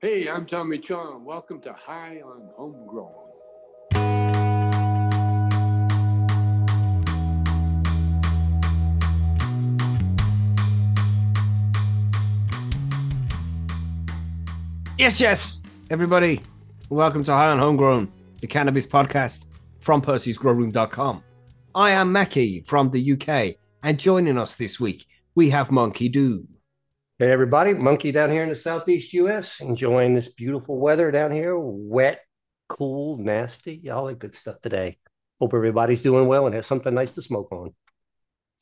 Hey, I'm Tommy Chong. Welcome to High on Homegrown. Yes, yes, everybody. Welcome to High on Homegrown, the cannabis podcast from Percy'sGrowroom.com. I am Mackie from the UK, and joining us this week, we have Monkey Doo. Hey everybody, Monkey down here in the southeast US, enjoying this beautiful weather down here. Wet, cool, nasty, all that good stuff today. Hope everybody's doing well and has something nice to smoke on.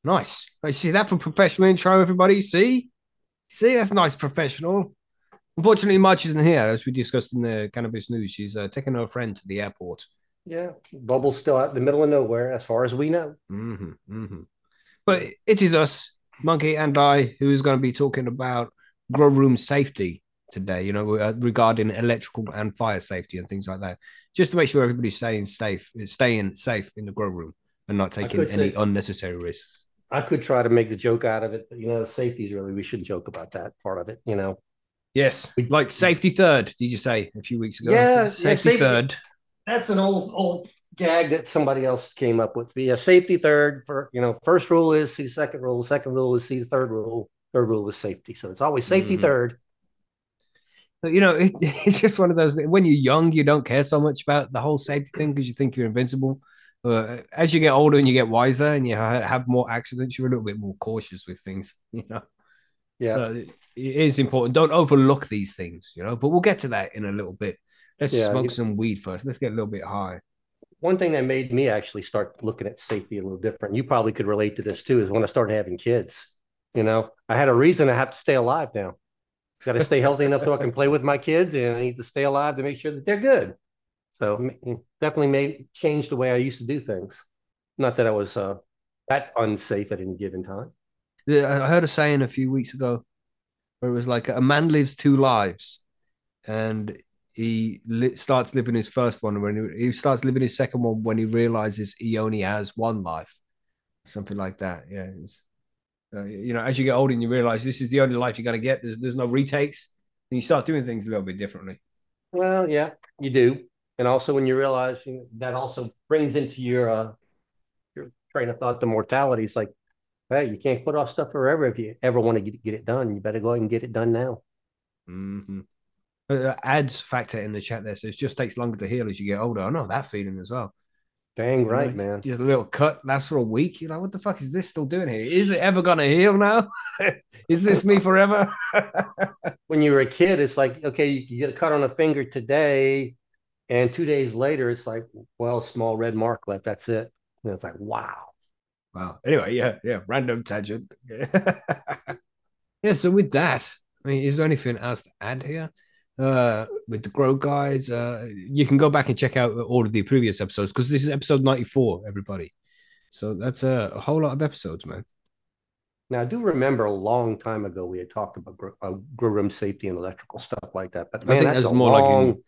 Nice. I see that for professional intro, everybody. See? See, that's nice professional. Unfortunately, March isn't here, as we discussed in the cannabis news. She's uh, taking her friend to the airport. Yeah, Bubble's still out in the middle of nowhere, as far as we know. hmm hmm But it is us, Monkey and I, who is going to be talking about grow room safety today, you know, uh, regarding electrical and fire safety and things like that, just to make sure everybody's staying safe, staying safe in the grow room and not taking any say- unnecessary risks. I could try to make the joke out of it, but you know, safety is really, we shouldn't joke about that part of it, you know. Yes, like safety third, did you say a few weeks ago? Yeah, yeah, safety, safety- third. That's an old, old gag that somebody else came up with. Be a safety third for, you know, first rule is see second rule, second rule is see third rule, third rule is safety. So it's always safety Mhm. third. But, you know, it, it's just one of those. When you're young, you don't care so much about the whole safety thing because you think you're invincible. But as you get older and you get wiser and you have more accidents, you're a little bit more cautious with things. You know, Yeah. so it it is important. Don't overlook these things. You know, but we'll get to that in a little bit. Let's Yeah, smoke you- some weed first. Let's get a little bit high. One thing that made me actually start looking at safety a little different you probably could relate to this too is when i started having kids you know? I had a reason i have to stay alive now. Got to stay healthy enough so i can play with my kids and i need to stay alive to make sure that they're good. So definitely made changed the way i used to do things. Not that i was uh, that unsafe at any given time. Yeah, I heard a saying a few weeks ago where it was like a man lives two lives, and he li- starts living his first one when he, he starts living his second one when he realizes he only has one life, something like that. Yeah, uh, you know, as you get older and you realize this is the only life you're gonna get. There's there's no retakes, and you start doing things a little bit differently. well yeah you do and also when you realize you know, that also brings into your uh your train of thought the mortality it's like hey you can't put off stuff forever if you ever want to get, get it done you better go ahead and get it done now Mm-hmm. Uh, ads factor in the chat there says it just takes longer to heal as you get older. I know that feeling as well. dang You know, right man Just a little cut lasts for a week. You're like, what the fuck is this still doing here? Is it ever gonna heal now? is this me forever? when you were a kid it's like okay you get a cut on a finger today and two days later it's like well small red mark left that's it and it's like wow wow. Anyway, yeah, yeah. Random tangent. yeah. So with that, I mean, is there anything else to add here? Uh, with the grow guides, uh, you can go back and check out all of the previous episodes because this is episode 94, everybody. So that's a, a whole lot of episodes, man. now i do remember a long time ago we had talked about grow, uh, grow room safety and electrical stuff like that but I think that's that's more like in-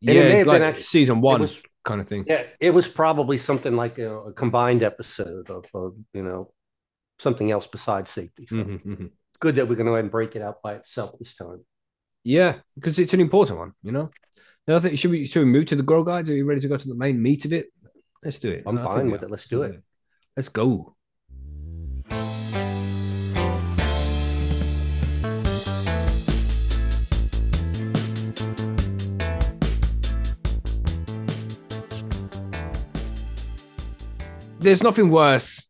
Yeah, it it's like actually- season one was- kind of thing. yeah it was probably something like you know, a combined episode of, of you know something else besides safety so Mhm, mhm. good that we're going to go ahead and break it out by itself this time Yeah, because it's an important one, you know. No, I think should we should we move to the grow guides? Are you ready to go to the main meat of it? Let's do it. i'm think fine with it let's do it Let's go. There's nothing worse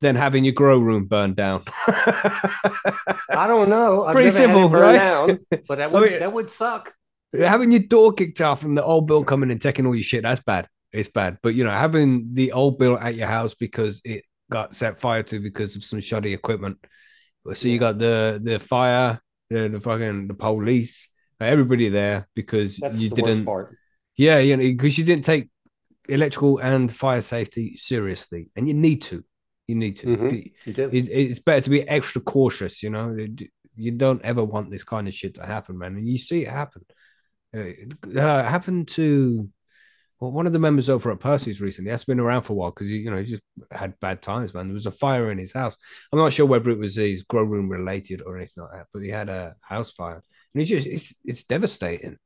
than having your grow room burned down. i don't know I've Pretty never had it simple, right? down, but that I would mean- that would suck having your door kicked off and the old bill coming and taking all your shit, that's bad. It's bad. But you know, having the old bill at your house because it got set fire to because of some shoddy equipment. So you got the the fire, the, the fucking the police, everybody there because that's you the didn't worst part yeah, you know, because you didn't take electrical and fire safety seriously. And you need to. You need to. Mhm. You do. It, it's better to be extra cautious, you know. You don't ever want this kind of shit to happen, man. And you see it happen. Uh, it uh, happened to well, one of the members over at Percy's recently. That's been around for a while because you know he just had bad times, man. There was a fire in his house. I'm not sure whether it was his grow room related or anything like that, but he had a house fire, and it's just it's it's devastating.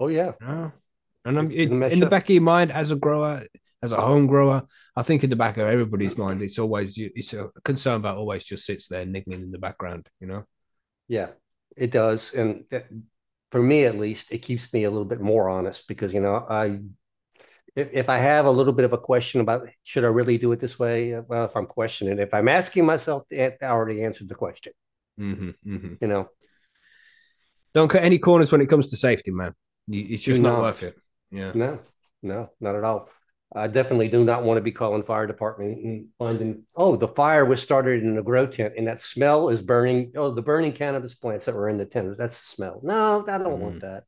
Oh yeah. You know? And I'm It in, in the up. back of your mind as a grower, as a home grower. I think in the back of everybody's mind, it's always it's a concern that always just sits there niggling in the background. You know. Yeah, it does. And that, for me, at least, it keeps me a little bit more honest because, you know, I, if, if I have a little bit of a question about should I really do it this way? Well, if I'm questioning, if I'm asking myself, I already answered the question, hmm hmm you know. Don't cut any corners when it comes to safety, man. It's just not not. worth it. Yeah. No, no, not at all. I definitely do not want to be calling fire department and finding, oh, the fire was started in a grow tent and that smell is burning. Oh, the burning cannabis plants that were in the tent. That's the smell. No, I don't Mm. want that.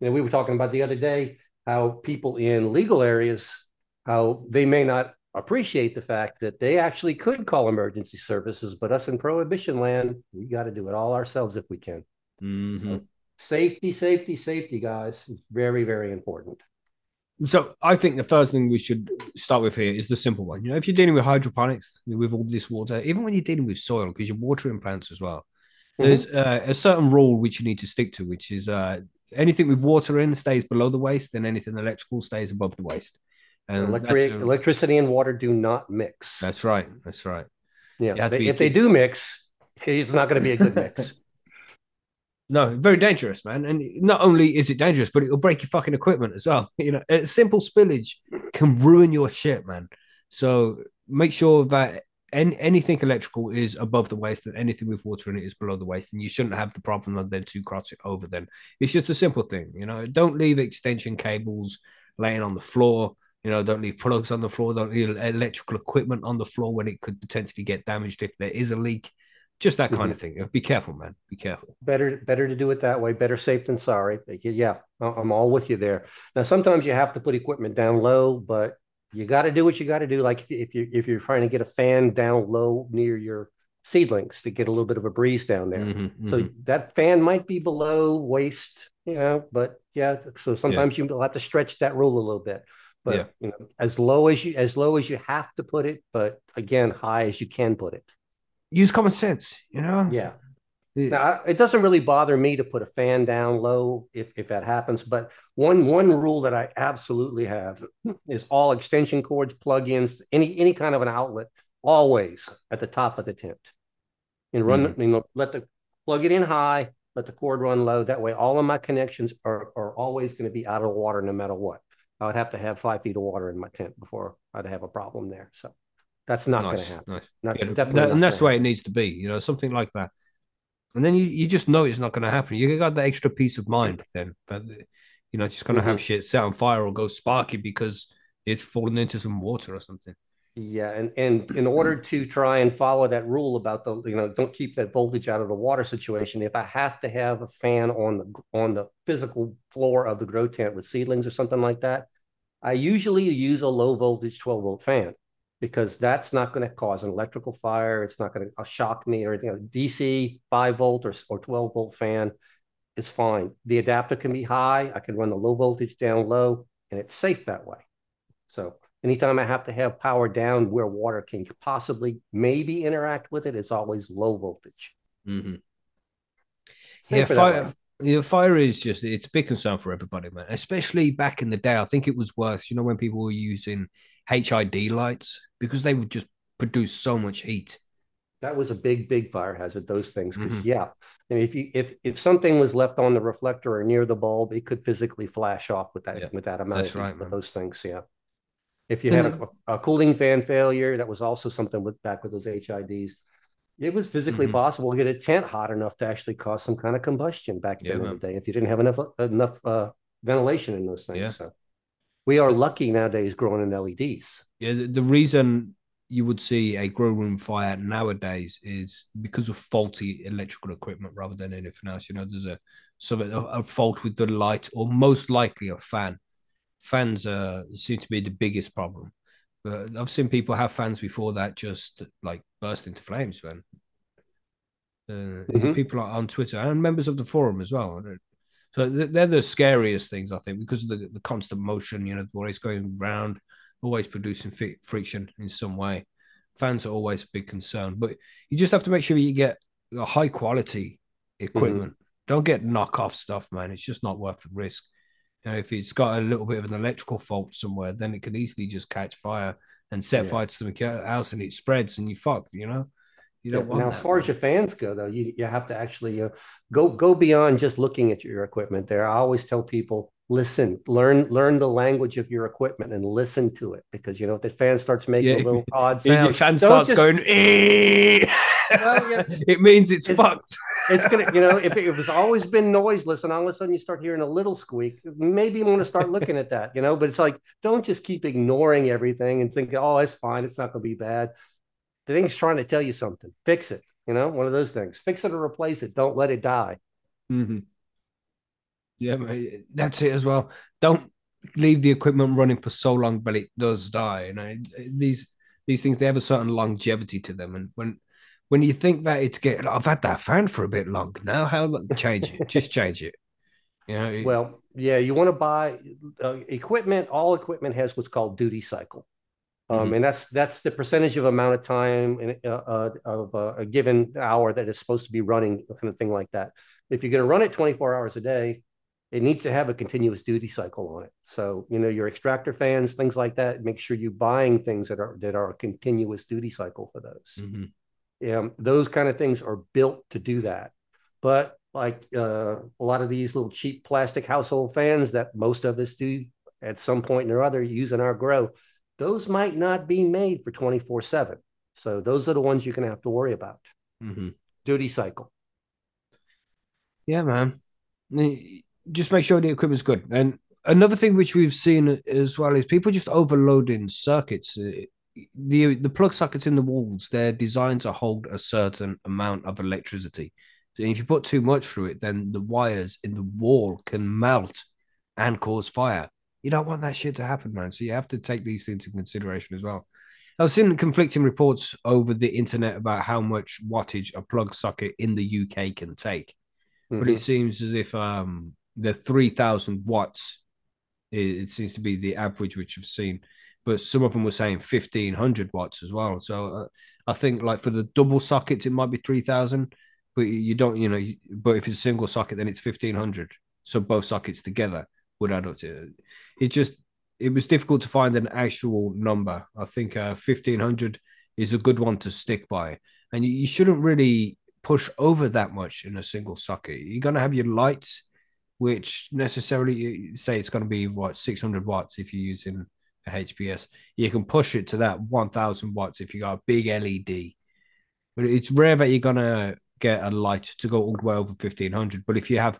You know, we were talking about the other day how people in legal areas, how they may not appreciate the fact that they actually could call emergency services, but us in prohibition land, we got to do it all ourselves if we can. Mhm. So safety, safety, safety, guys, is very, very important. So I think the first thing we should start with here is the simple one. You know, if you're dealing with hydroponics with all this water, even when you're dealing with soil, because you're watering plants as well, Mhm. there's uh, a certain rule which you need to stick to, which is uh, anything with water in stays below the waist, and anything electrical stays above the waist. And Electric, a- electricity and water do not mix. that's right. That's right. yeah, you have to they- if they do mix, it's not going to be a good mix. No, very dangerous, man. And not only is it dangerous, but it'll break your fucking equipment as well. You know, a simple spillage can ruin your shit, man. So make sure that any, anything electrical is above the waist and anything with water in it is below the waist. And you shouldn't have the problem of then to cross it over then. It's just a simple thing, you know. Don't leave extension cables laying on the floor. You know, don't leave plugs on the floor. Don't leave electrical equipment on the floor when it could potentially get damaged if there is a leak. Just that kind of thing. Be careful, man. Be careful. better, better to do it that way. Better safe than sorry. Yeah, I'm all with you there. Now, sometimes you have to put equipment down low, but you got to do what you got to do. Like if you- if you if you're trying to get a fan down low near your seedlings to get a little bit of a breeze down there. Mhm, So mhm. that fan might be below waist, you know, but yeah, so sometimes you'll have to stretch that rule a little bit. But Yeah. you know, as low as you as low as you have to put it, but again, high as you can put it. Use common sense, you know? Yeah. Now, it doesn't really bother me to put a fan down low if, if that happens, but one one rule that I absolutely have is all extension cords, plugins, any any kind of an outlet, always at the top of the tent. And run, mm-hmm. you know, let the plug it in high, let the cord run low. That way, all of my connections are are always going to be out of the water no matter what. I would have to have five feet of water in my tent before I'd have a problem there. So that's not going nice, to happen. nice. Not, Yeah, definitely that- not and that's the way it needs to be, you know, something like that. And then you, you just know it's not going to happen. You got that extra peace of mind then, but you know, just going to have Mm-hmm. shit set on fire or go sparky because it's fallen into some water or something. Yeah, and and in order to try and follow that rule about the you know don't keep that voltage out of the water situation, if I have to have a fan on the on the physical floor of the grow tent with seedlings or something like that, I usually use a low voltage 12 volt fan because that's not going to cause an electrical fire. It's not going to shock me or anything. DC 5 volt or, or 12 volt fan is fine. The adapter can be high. I can run the low voltage down low and it's safe that way. So anytime I have to have power down where water can possibly maybe interact with it, it's always low voltage. Mm-hmm. Yeah, Safer that way. fire. Yeah, fire is just it's a big concern for everybody, man. Especially back in the day, I think it was worse. You know, when people were using HID lights because they would just produce so much heat. That was a big, big fire hazard. Those things, Mhm. yeah. And if you if if something was left on the reflector or near the bulb, it could physically flash off with that Yeah, with that amount that's of right, with those things. Yeah. If you had a, a cooling fan failure, that was also something with back with those HIDs. It was physically Mhm. possible to get a tent hot enough to actually cause some kind of combustion back Yeah, in the day if you didn't have enough enough uh, ventilation in those things. Yeah. So we are lucky nowadays growing in LEDs. Yeah, the, the reason you would see a grow room fire nowadays is because of faulty electrical equipment rather than anything else. You know, there's a sort of a, fault with the light, or most likely a fan. Fans uh, seem to be the biggest problem. But I've seen people have fans before that just like burst into flames, man. Uh, Mhm. People on Twitter and members of the forum as well. So they're the scariest things, I think, because of the, the constant motion, you know, the always going round, always producing friction in some way. Fans are always a big concern, but you just have to make sure you get a high quality mm-hmm. equipment. don't get knockoff stuff, man. It's just not worth the risk. You know, if it's got a little bit of an electrical fault somewhere, then it can easily just catch fire and set Yeah. fire to something else, and it spreads, and you fucked. You know, you don't Yeah, now, as far as your fans go, though, you you have to actually uh, go go beyond just looking at your equipment. There, I always tell people, listen, learn learn the language of your equipment and listen to it because you know if the fan starts making Yeah, a little odd sound, If your fan starts just- going, "Eh," Well, yeah. it means it's, It's- fucked. it's gonna, you know, if, it, if it's always been noiseless and all of a sudden you start hearing a little squeak, maybe you want to start looking at that, you know. But it's like, don't just keep ignoring everything and think, oh, it's fine, it's not gonna be bad. The thing's trying to tell you something. Fix it, you know, one of those things. Fix it or replace it. Don't let it die. hmm Yeah, mate, that's it as well. Don't leave the equipment running for so long, but it does die. You know, these these things they have a certain longevity to them, and when when you think that it's getting, I've had that fan for a bit long now. How long? Change it, just change it. You know, it- Well, yeah, you want to buy uh, equipment. All equipment has what's called duty cycle, um, Mhm. and that's that's the percentage of amount of time in, uh, uh, of uh, a given hour that is supposed to be running, kind of thing like that. If you're going to run it 24 hours a day, it needs to have a continuous duty cycle on it. So you know your extractor fans, things like that. Make sure you're buying things that are that are a continuous duty cycle for those Mhm. um, those kind of things are built to do that. But like uh, a lot of these little cheap plastic household fans that most of us do at some point or other use in our grow, those might not be made for 24 7. So those are the ones you're going to have to worry about. Mhm. Duty cycle. Yeah, man. Just make sure the equipment's good. And another thing which we've seen as well is people just overloading circuits. Uh, The the plug sockets in the walls, they're designed to hold a certain amount of electricity. So if you put too much through it, then the wires in the wall can melt and cause fire. You don't want that shit to happen, man. So you have to take these things into consideration as well. I've seen conflicting reports over the internet about how much wattage a plug socket in the UK can take but Mhm. it seems as if um the 3000 watts it, it seems to be the average which i've seen but some of them were saying 1500 watts as well so uh, i think like for the double sockets it might be 3000 but you don't you know you- but if it's a single socket then it's 1500 so both sockets together would add up to it just it was difficult to find an actual number i think uh 1500 is a good one to stick by and you, you shouldn't really push over that much in a single socket. You're going to have your lights, which necessarily say it's going to be what 600 watts if you're using a HPS. You can push it to that 1000 watts if you got a big LED. But it's rare that you're going to get a light to go all the way over 1500. But if you have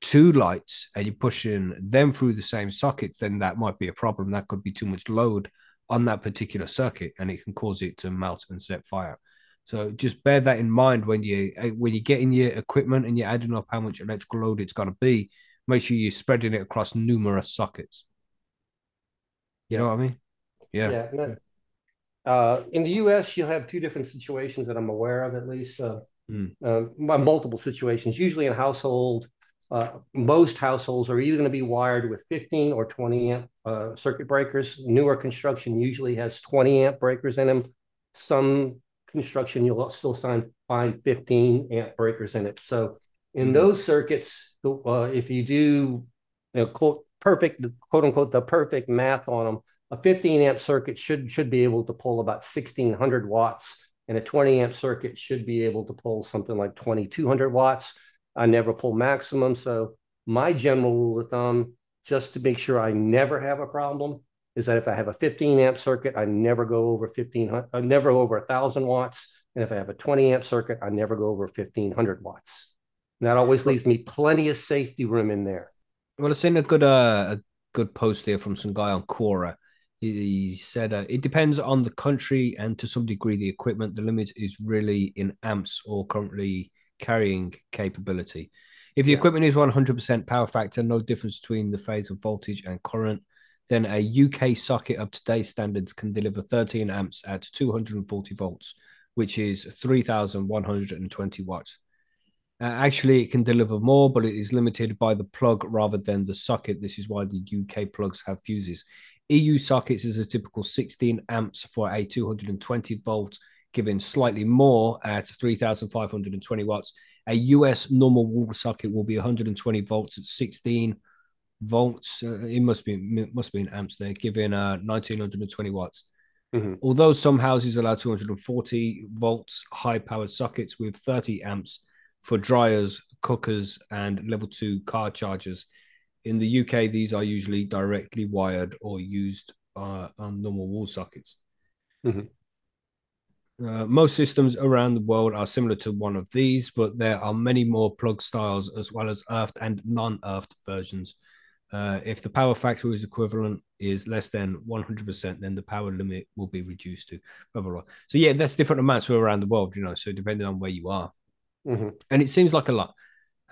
two lights and you're pushing them through the same sockets, then that might be a problem. That could be too much load on that particular circuit and it can cause it to melt and set fire. So just bear that in mind when you uh, when you're getting your equipment and you're adding up how much electrical load it's going to be. Make sure you're spreading it across numerous sockets. You know what I mean? Yeah. Yeah. no. Uh, in the U.S., you'll have two different situations that I'm aware of, at least. Uh, Mm. uh, multiple situations. Usually in household, uh, most households are either going to be wired with 15 or 20 amp uh, circuit breakers. Newer construction usually has 20 amp breakers in them. Some construction you'll still sign, find 15 amp breakers in it. So in Mhm. those circuits, uh, if you do you know, quote perfect quote unquote the perfect math on them, a 15 amp circuit should should be able to pull about 1600 watts and a 20 amp circuit should be able to pull something like 2200 watts. I never pull maximum. So my general rule of thumb, just to make sure I never have a problem, is that if I have a 15 amp circuit, I never go over 1500, I never over a thousand watts. And if I have a 20 amp circuit, I never go over 1500 watts. And that always leaves me plenty of safety room in there. Well, I've seen a good uh, a good post there from some guy on Quora. He, he said uh, it depends on the country and to some degree the equipment. The limit is really in amps or currently carrying capability. If the Yeah. equipment is 100% power factor, no difference between the phase of voltage and current, then a UK socket of today's standards can deliver 13 amps at 240 volts, which is 3,120 watts. Uh, actually, it can deliver more, but it is limited by the plug rather than the socket. This is why the UK plugs have fuses. EU sockets is a typical 16 amps for a 220 volt, giving slightly more at 3,520 watts. A US normal wall socket will be 120 volts at 16 volts. Uh, it must be must be in amps there, giving uh 1920 watts. Mhm. Although some houses allow 240 volts high powered sockets with 30 amps for dryers, cookers, and level two car chargers. In the UK, these are usually directly wired or used uh, on normal wall sockets. Mhm. Uh, most systems around the world are similar to one of these, but there are many more plug styles as well as earthed and non-earthed versions. Uh, if the power factor is equivalent is less than 100%, then the power limit will be reduced to blah, blah, blah. So yeah, that's different amounts around the world, you know, so depending on where you are. Mhm. And it seems like a lot.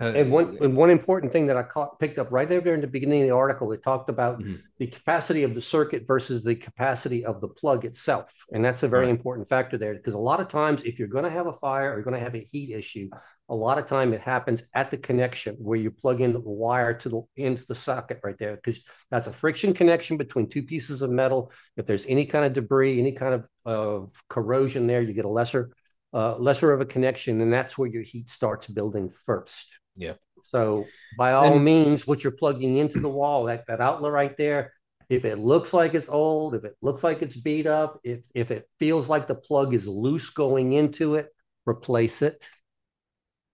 Uh, And one and one important thing that I caught picked up right there in the beginning of the article, it talked about Mhm. the capacity of the circuit versus the capacity of the plug itself. And that's a very Right. important factor there because a lot of times if you're going to have a fire or you're going to have a heat issue, a lot of time it happens at the connection where you plug in the wire to the into the socket right there because that's a friction connection between two pieces of metal. If there's any kind of debris, any kind of of corrosion there, you get a lesser uh, lesser of a connection, and that's where your heat starts building first. Yeah. So by all And- means, what you're plugging into the wall, that, that outlet right there, if it looks like it's old, if it looks like it's beat up, if if it feels like the plug is loose going into it, replace it.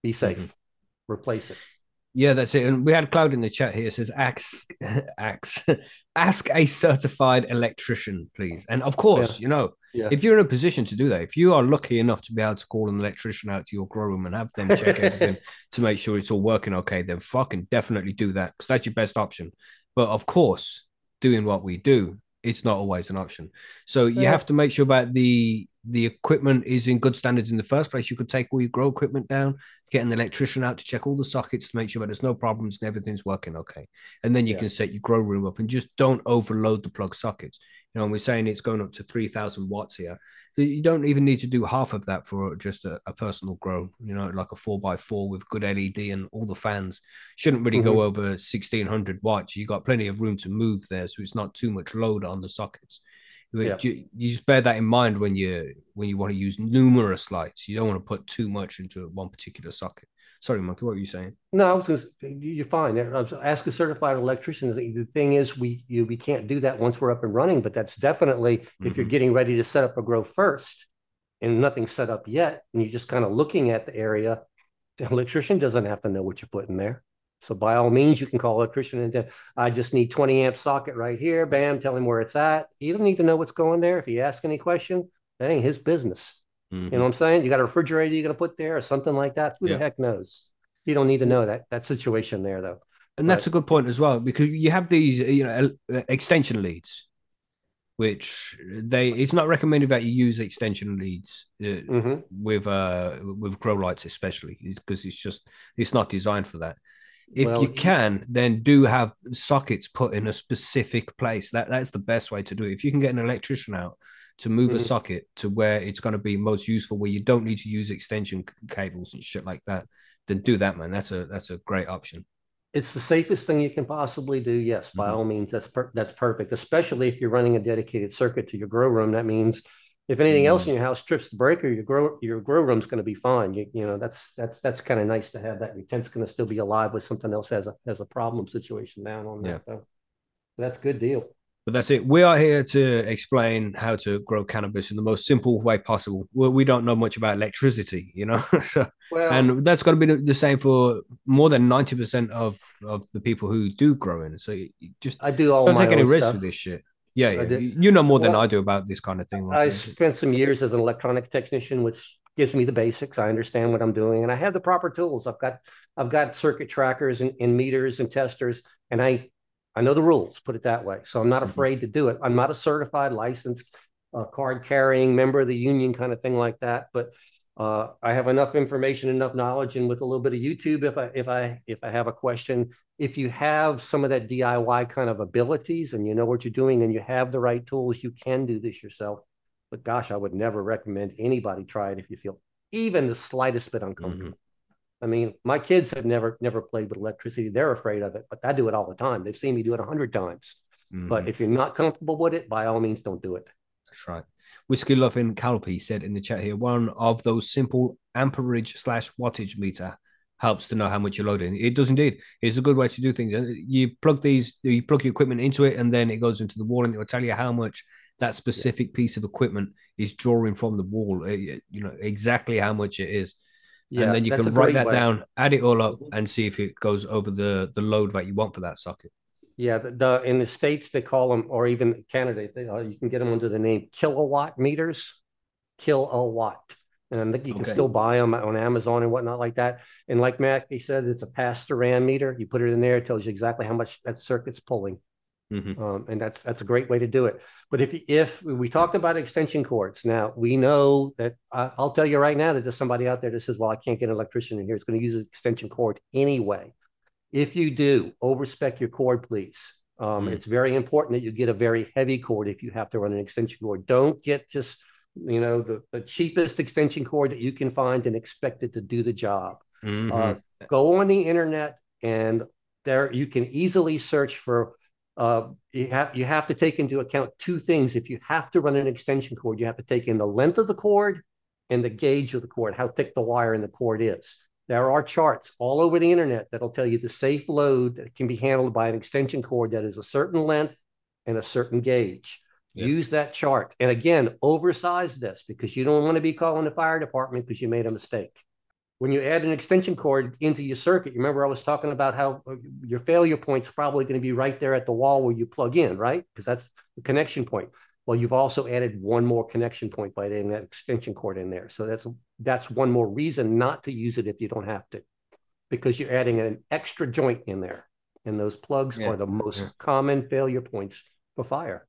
Be safe. Mhm. Replace it. Yeah, that's it. And we had Cloud in the chat here says ask ask ask a certified electrician, please. And of course, you know, Yeah. if you're in a position to do that, if you are lucky enough to be able to call an electrician out to your grow room and have them check everything to make sure it's all working okay, then fucking definitely do that because that's your best option. But of course, doing what we do, it's not always an option. So you Yeah. have to make sure that the the equipment is in good standards in the first place. You could take all your grow equipment down, get an electrician out to check all the sockets to make sure that there's no problems and everything's working okay. And then you Yeah. can set your grow room up and just don't overload the plug sockets. You know, and we're saying it's going up to 3000 watts here. So You don't even need to do half of that for just a, a personal grow, you know, like a four by four with good LED and all the fans. Shouldn't really go mm-hmm. over 1600 watts. You got plenty of room to move there. So it's not too much load on the sockets. You, Yeah. you, you just bear that in mind when you when you want to use numerous lights. You don't want to put too much into one particular socket. Sorry, Monkey, what were you saying? No, I was you- you're fine. I was- Ask a certified electrician. The thing is, we you, we can't do that once we're up and running, but that's definitely if you're Mhm. getting ready to set up a grow first and nothing's set up yet, and you're just kind of looking at the area, the electrician doesn't have to know what you're putting there. So by all means, you can call electrician and I just need 20 amp socket right here. Bam, tell him where it's at. You don't need to know what's going there. If he asks any question, that ain't his business. Mhm. You know what I'm saying? You got a refrigerator you're gonna put there or something like that. Who Yeah. the heck knows? You don't need to know that that situation there though. And that's a good point as well because you have these, you know, extension leads, which they it's not recommended that you use extension leads uh, hmm with uh with grow lights especially because it's just it's not designed for that. If Well, you you- can, then do have sockets put in a specific place. That that's the best way to do it. If you can get an electrician out to move a Mhm. socket to where it's going to be most useful, where you don't need to use extension cables and shit like that, then do that, man. That's a that's a great option. It's the safest thing you can possibly do. Yes, by Mhm. all means, that's per- that's perfect. Especially if you're running a dedicated circuit to your grow room. That means if anything else Mm. in your house trips the breaker, your grow your grow room's going to be fine. You, you know that's that's that's kind of nice to have that. Your tent's going to still be alive with something else has a has a problem situation down on that. Yeah. Though. That's good deal. But that's it. We are here to explain how to grow cannabis in the most simple way possible. We, don't know much about electricity, you know, Well, and that's going to be the- same for more than ninety percent of of the people who do grow in. So just I do all don't take any risks with this shit. Yeah, yeah. You know more than Well, I do about this kind of thing. I Like, spent some years as an electronic technician, which gives me the basics. I understand what I'm doing, and I have the proper tools. I've got I've got circuit tracers and, and meters and testers, and I I know the rules. Put it that way. So I'm not Mhm. afraid to do it. I'm not a certified, licensed, uh, card carrying member of the union, kind of thing like that. But uh, I have enough information, enough knowledge, and with a little bit of YouTube, if I if I if I have a question, if you have some of that DIY kind of abilities and you know what you're doing and you have the right tools, you can do this yourself. But gosh, I would never recommend anybody try it if you feel even the slightest bit uncomfortable. I mean, my kids have never never played with electricity. They're afraid of it, but I do it all the time. They've seen me do it a hundred times. But Mhm. if you're not comfortable with it, by all means, don't do it. That's right. Whiskey Loving Calpy said in the chat here, one of those simple amperage slash wattage meter helps to know how much you're loading. It does indeed. It's a good way to do things. And you plug these, you plug your equipment into it, and then it goes into the wall, and it will tell you how much that specific piece of equipment is drawing from the wall. Uh, you know exactly how much it is. Yeah, and then you can write that way. down, add it all up, and see if it goes over the the load that you want for that socket. Yeah, the, the in the states they call them, or even Canada, they, uh, you can get them under the name Kill A Watt meters, Kill A Watt and I think you can okay. still buy them on Amazon and whatnot like that. And like Matthew said, it's a pass-through meter. You put it in there, it tells you exactly how much that circuit's pulling. Mm-hmm. Um, and that's that's a great way to do it. But if if we talked about extension cords, now we know that I, will tell you right now that there's somebody out there that says, "Well, I can't get an electrician in here. It's going to use an extension cord anyway." If you do, overspec your cord, please. Um, mm-hmm. It's very important that you get a very heavy cord if you have to run an extension cord. Don't get just you know the, the cheapest extension cord that you can find and expect it to do the job mm-hmm. uh, go on the internet and there you can easily search for uh, you have you have to take into account two things if you have to run an extension cord you have to take in the length of the cord and the gauge of the cord how thick the wire in the cord is there are charts all over the internet that'll tell you the safe load that can be handled by an extension cord that is a certain length and a certain gauge Yep. Use that chart. And again, oversize this because you don't want to be calling the fire department because you made a mistake. When you add an extension cord into your circuit, you remember I was talking about how uh, your failure point's probably going to be right there at the wall where you plug in, right? Because that's the connection point. Well, you've also added one more connection point by adding that extension cord in there. So that's that's one more reason not to use it if you don't have to, because you're adding an extra joint in there. And those plugs yeah. are the most yeah. common failure points for fire.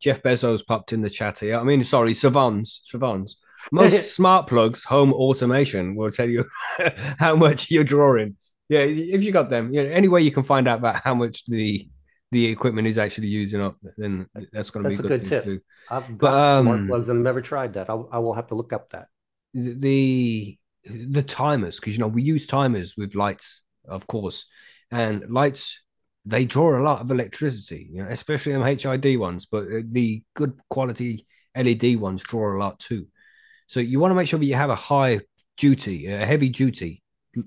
Jeff Bezos popped in the chat here. I mean, sorry, Savons, Savons. Most smart plugs, home automation will tell you how much you're drawing. Yeah, if you got them, you know, any way you can find out about how much the the equipment is actually using up, then that's going to be a good, good tip. I've got but, um, smart plugs and I've never tried that. I'll, I will have to look up that. The the timers, because you know we use timers with lights, of course, and lights they draw a lot of electricity, you know, especially them HID ones, but uh, the good quality LED ones draw a lot too. So you want to make sure that you have a high duty, a heavy duty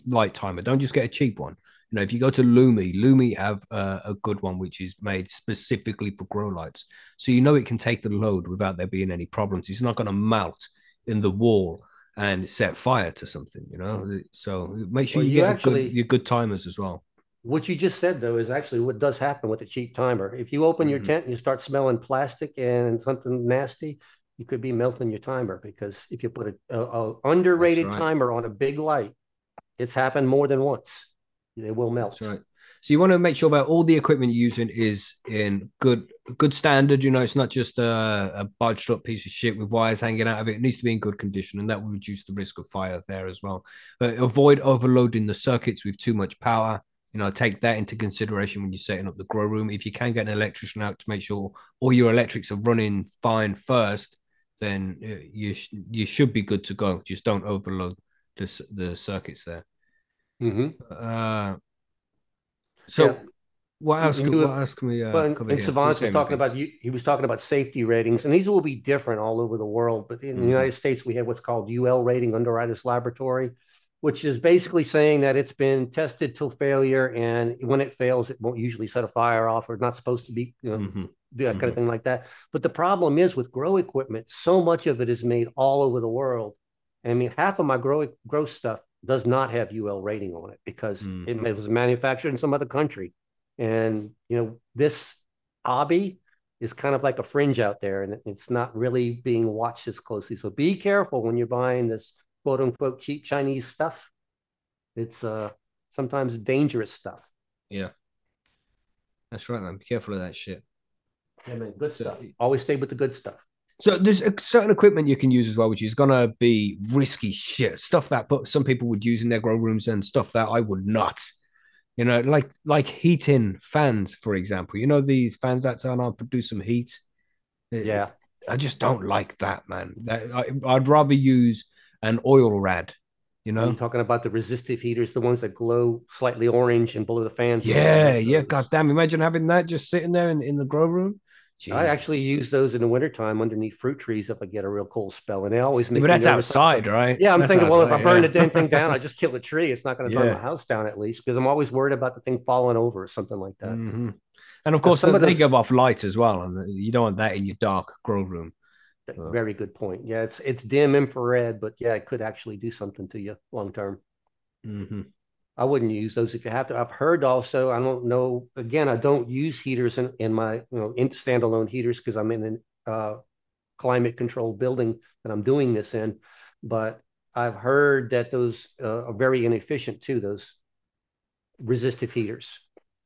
light timer. Don't just get a cheap one. You know, if you go to Lumii, Lumii have uh, a good one which is made specifically for grow lights, so you know it can take the load without there being any problems. It's not going to melt in the wall and set fire to something. You know, so make sure well, you, you, get actually, good, your good timers as well what you just said though is actually what does happen with a cheap timer. If you open mm-hmm. your tent and you start smelling plastic and something nasty, you could be melting your timer because if you put a, a, a underrated right. timer on a big light, it's happened more than once. It will melt. That's right. So you want to make sure that all the equipment you're using is in good good standard. You know, it's not just a, a up piece of shit with wires hanging out of it. It needs to be in good condition, and that will reduce the risk of fire there as well. But avoid overloading the circuits with too much power you know, take that into consideration when you're setting up the grow room. If you can get an electrician out to make sure all your electrics are running fine first, then uh, you sh- you should be good to go. Just don't overload the the circuits there. Mm-hmm. Uh, so. Yeah. What else? Could, what else can we? Uh, well, and, and Savant was talking about he was talking about safety ratings, and these will be different all over the world. But in mm-hmm. the United States, we have what's called UL rating, Underwriters Laboratory, which is basically saying that it's been tested till failure, and when it fails, it won't usually set a fire off, or not supposed to be, you know, mm-hmm. do that mm-hmm. kind of mm-hmm. thing like that. But the problem is with grow equipment, so much of it is made all over the world. I mean, half of my grow grow stuff does not have UL rating on it because mm-hmm. it was manufactured in some other country, and you know this hobby is kind of like a fringe out there, and it's not really being watched as closely. So be careful when you're buying this quote unquote cheap Chinese stuff. It's uh sometimes dangerous stuff. Yeah. That's right, man. Be careful of that shit. Yeah, man. Good stuff. Always stay with the good stuff. So there's a certain equipment you can use as well, which is gonna be risky shit stuff that some people would use in their grow rooms and stuff that I would not. You know, like like heating fans, for example. You know these fans that turn on produce some heat. Yeah, I just don't like that, man. I, I'd rather use an oil rad. You know, Are talking about the resistive heaters, the ones that glow slightly orange and blow the fan. Yeah, yeah. God damn! Imagine having that just sitting there in, in the grow room. I actually use those in the wintertime underneath fruit trees if I get a real cold spell, and they always make. but that's outside, right? Yeah, I'm That's thinking, well, if I burn yeah. the damn thing down, I just kill the tree. It's not going to burn Yeah. my house down at least because I'm always worried about the thing falling over or something like that. Mhm. And of course, some they of those- give off light as well, and you don't want that in your dark grow room. Very good point. Yeah, it's it's dim infrared, but yeah, it could actually do something to you long term. hmm I wouldn't use those if you have to. I've heard also, I don't know, again, I don't use heaters in, in my, you know, in standalone heaters because I'm in a uh, climate controlled building that I'm doing this in. But I've heard that those uh, are very inefficient too, those resistive heaters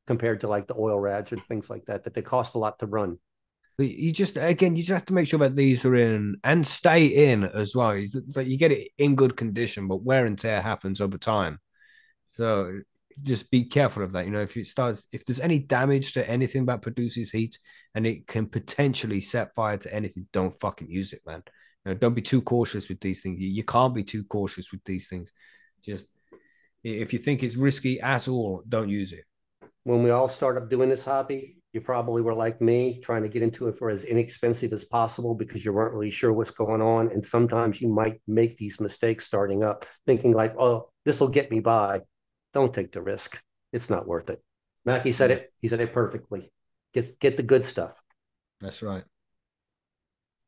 compared to like the oil rads and things like that, that they cost a lot to run. You just again, you just have to make sure that these are in and stay in as well. It's like you get it in good condition, but wear and tear happens over time. So just be careful of that. You know, if it starts, if there's any damage to anything that produces heat and it can potentially set fire to anything, don't fucking use it, man. You know, don't be too cautious with these things. You, can't be too cautious with these things. Just if you think it's risky at all, don't use it. When we all started doing this hobby, you probably were like me, trying to get into it for as inexpensive as possible because you weren't really sure what's going on. And sometimes you might make these mistakes starting up, thinking like, "Oh, this will get me by." Don't take the risk; it's not worth it. Mackey said it. He said it perfectly. Get get the good stuff. That's right.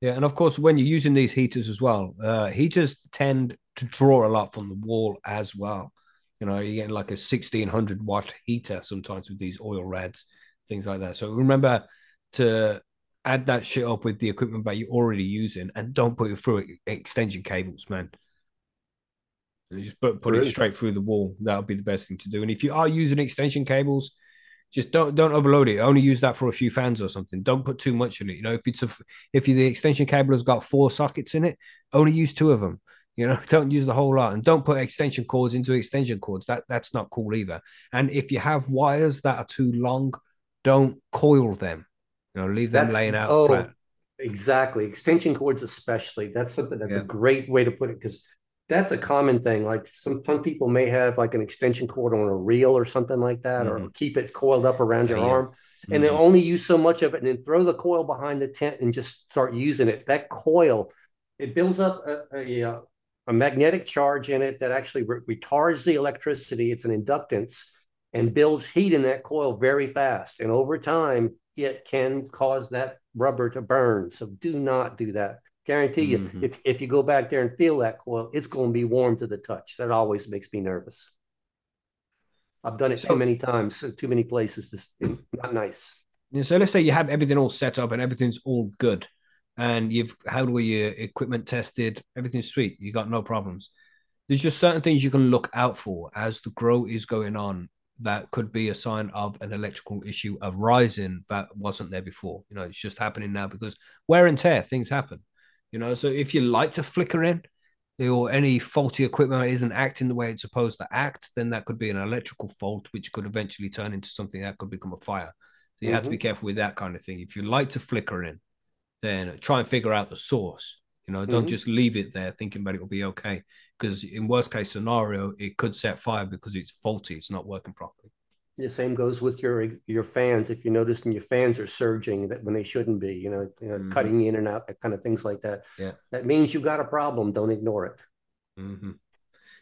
Yeah, and of course, when you're using these heaters as well, uh, heaters tend to draw a lot from the wall as well. You know, you're getting like a 1600 watt heater sometimes with these oil rads, things like that. So remember to add that shit up with the equipment that you're already using and don't put it through extension cables, man. Just put, put it straight through the wall. That would be the best thing to do. And if you are using extension cables, just don't don't overload it. Only use that for a few fans or something. Don't put too much in it. You know, if it's a if you, the extension cable has got four sockets in it, only use two of them. You know, don't use the whole lot, and don't put extension cords into extension cords. That that's not cool either. And if you have wires that are too long, don't coil them. You know, leave them That's- laying out oh, flat. Exactly. Extension cords, especially. That's something that's Yeah. a great way to put it because that's a common thing. Like some, some people may have like an extension cord on a reel or something like that, or keep it coiled up around your yeah. arm. And they Mhm. only use so much of it and then throw the coil behind the tent and just start using it. That coil, it builds up a, a, a magnetic charge in it that actually re- retards the electricity. It's an inductance and builds heat in that coil very fast. And over time, it can cause that rubber to burn. So do not do that. Guarantee you, Mhm. if, if you go back there and feel that coil, it's going to be warm to the touch. That always makes me nervous. I've done it So- too many times, so too many places. This not nice. So let's say you have everything all set up and everything's all good, and you've had all your equipment tested, everything's sweet, you got no problems. There's just certain things you can look out for as the grow is going on that could be a sign of an electrical issue arising that wasn't there before. You know, it's just happening now because wear and tear, things happen. You know, so if your lights are flickering or any faulty equipment isn't acting the way it's supposed to act, then that could be an electrical fault, which could eventually turn into something that could become a fire. So you have to be careful with that kind of thing. If your lights are flickering, then try and figure out the source. You know, don't Mhm. just leave it there thinking that it will be okay. Because in worst case scenario, it could set fire because it's faulty. It's not working properly. The same goes with your your fans. If you notice, when your fans are surging that when they shouldn't be, you know, you know, Mhm. cutting in and out, that kind of things like that. Yeah. that means you've got a problem. Don't ignore it. hmm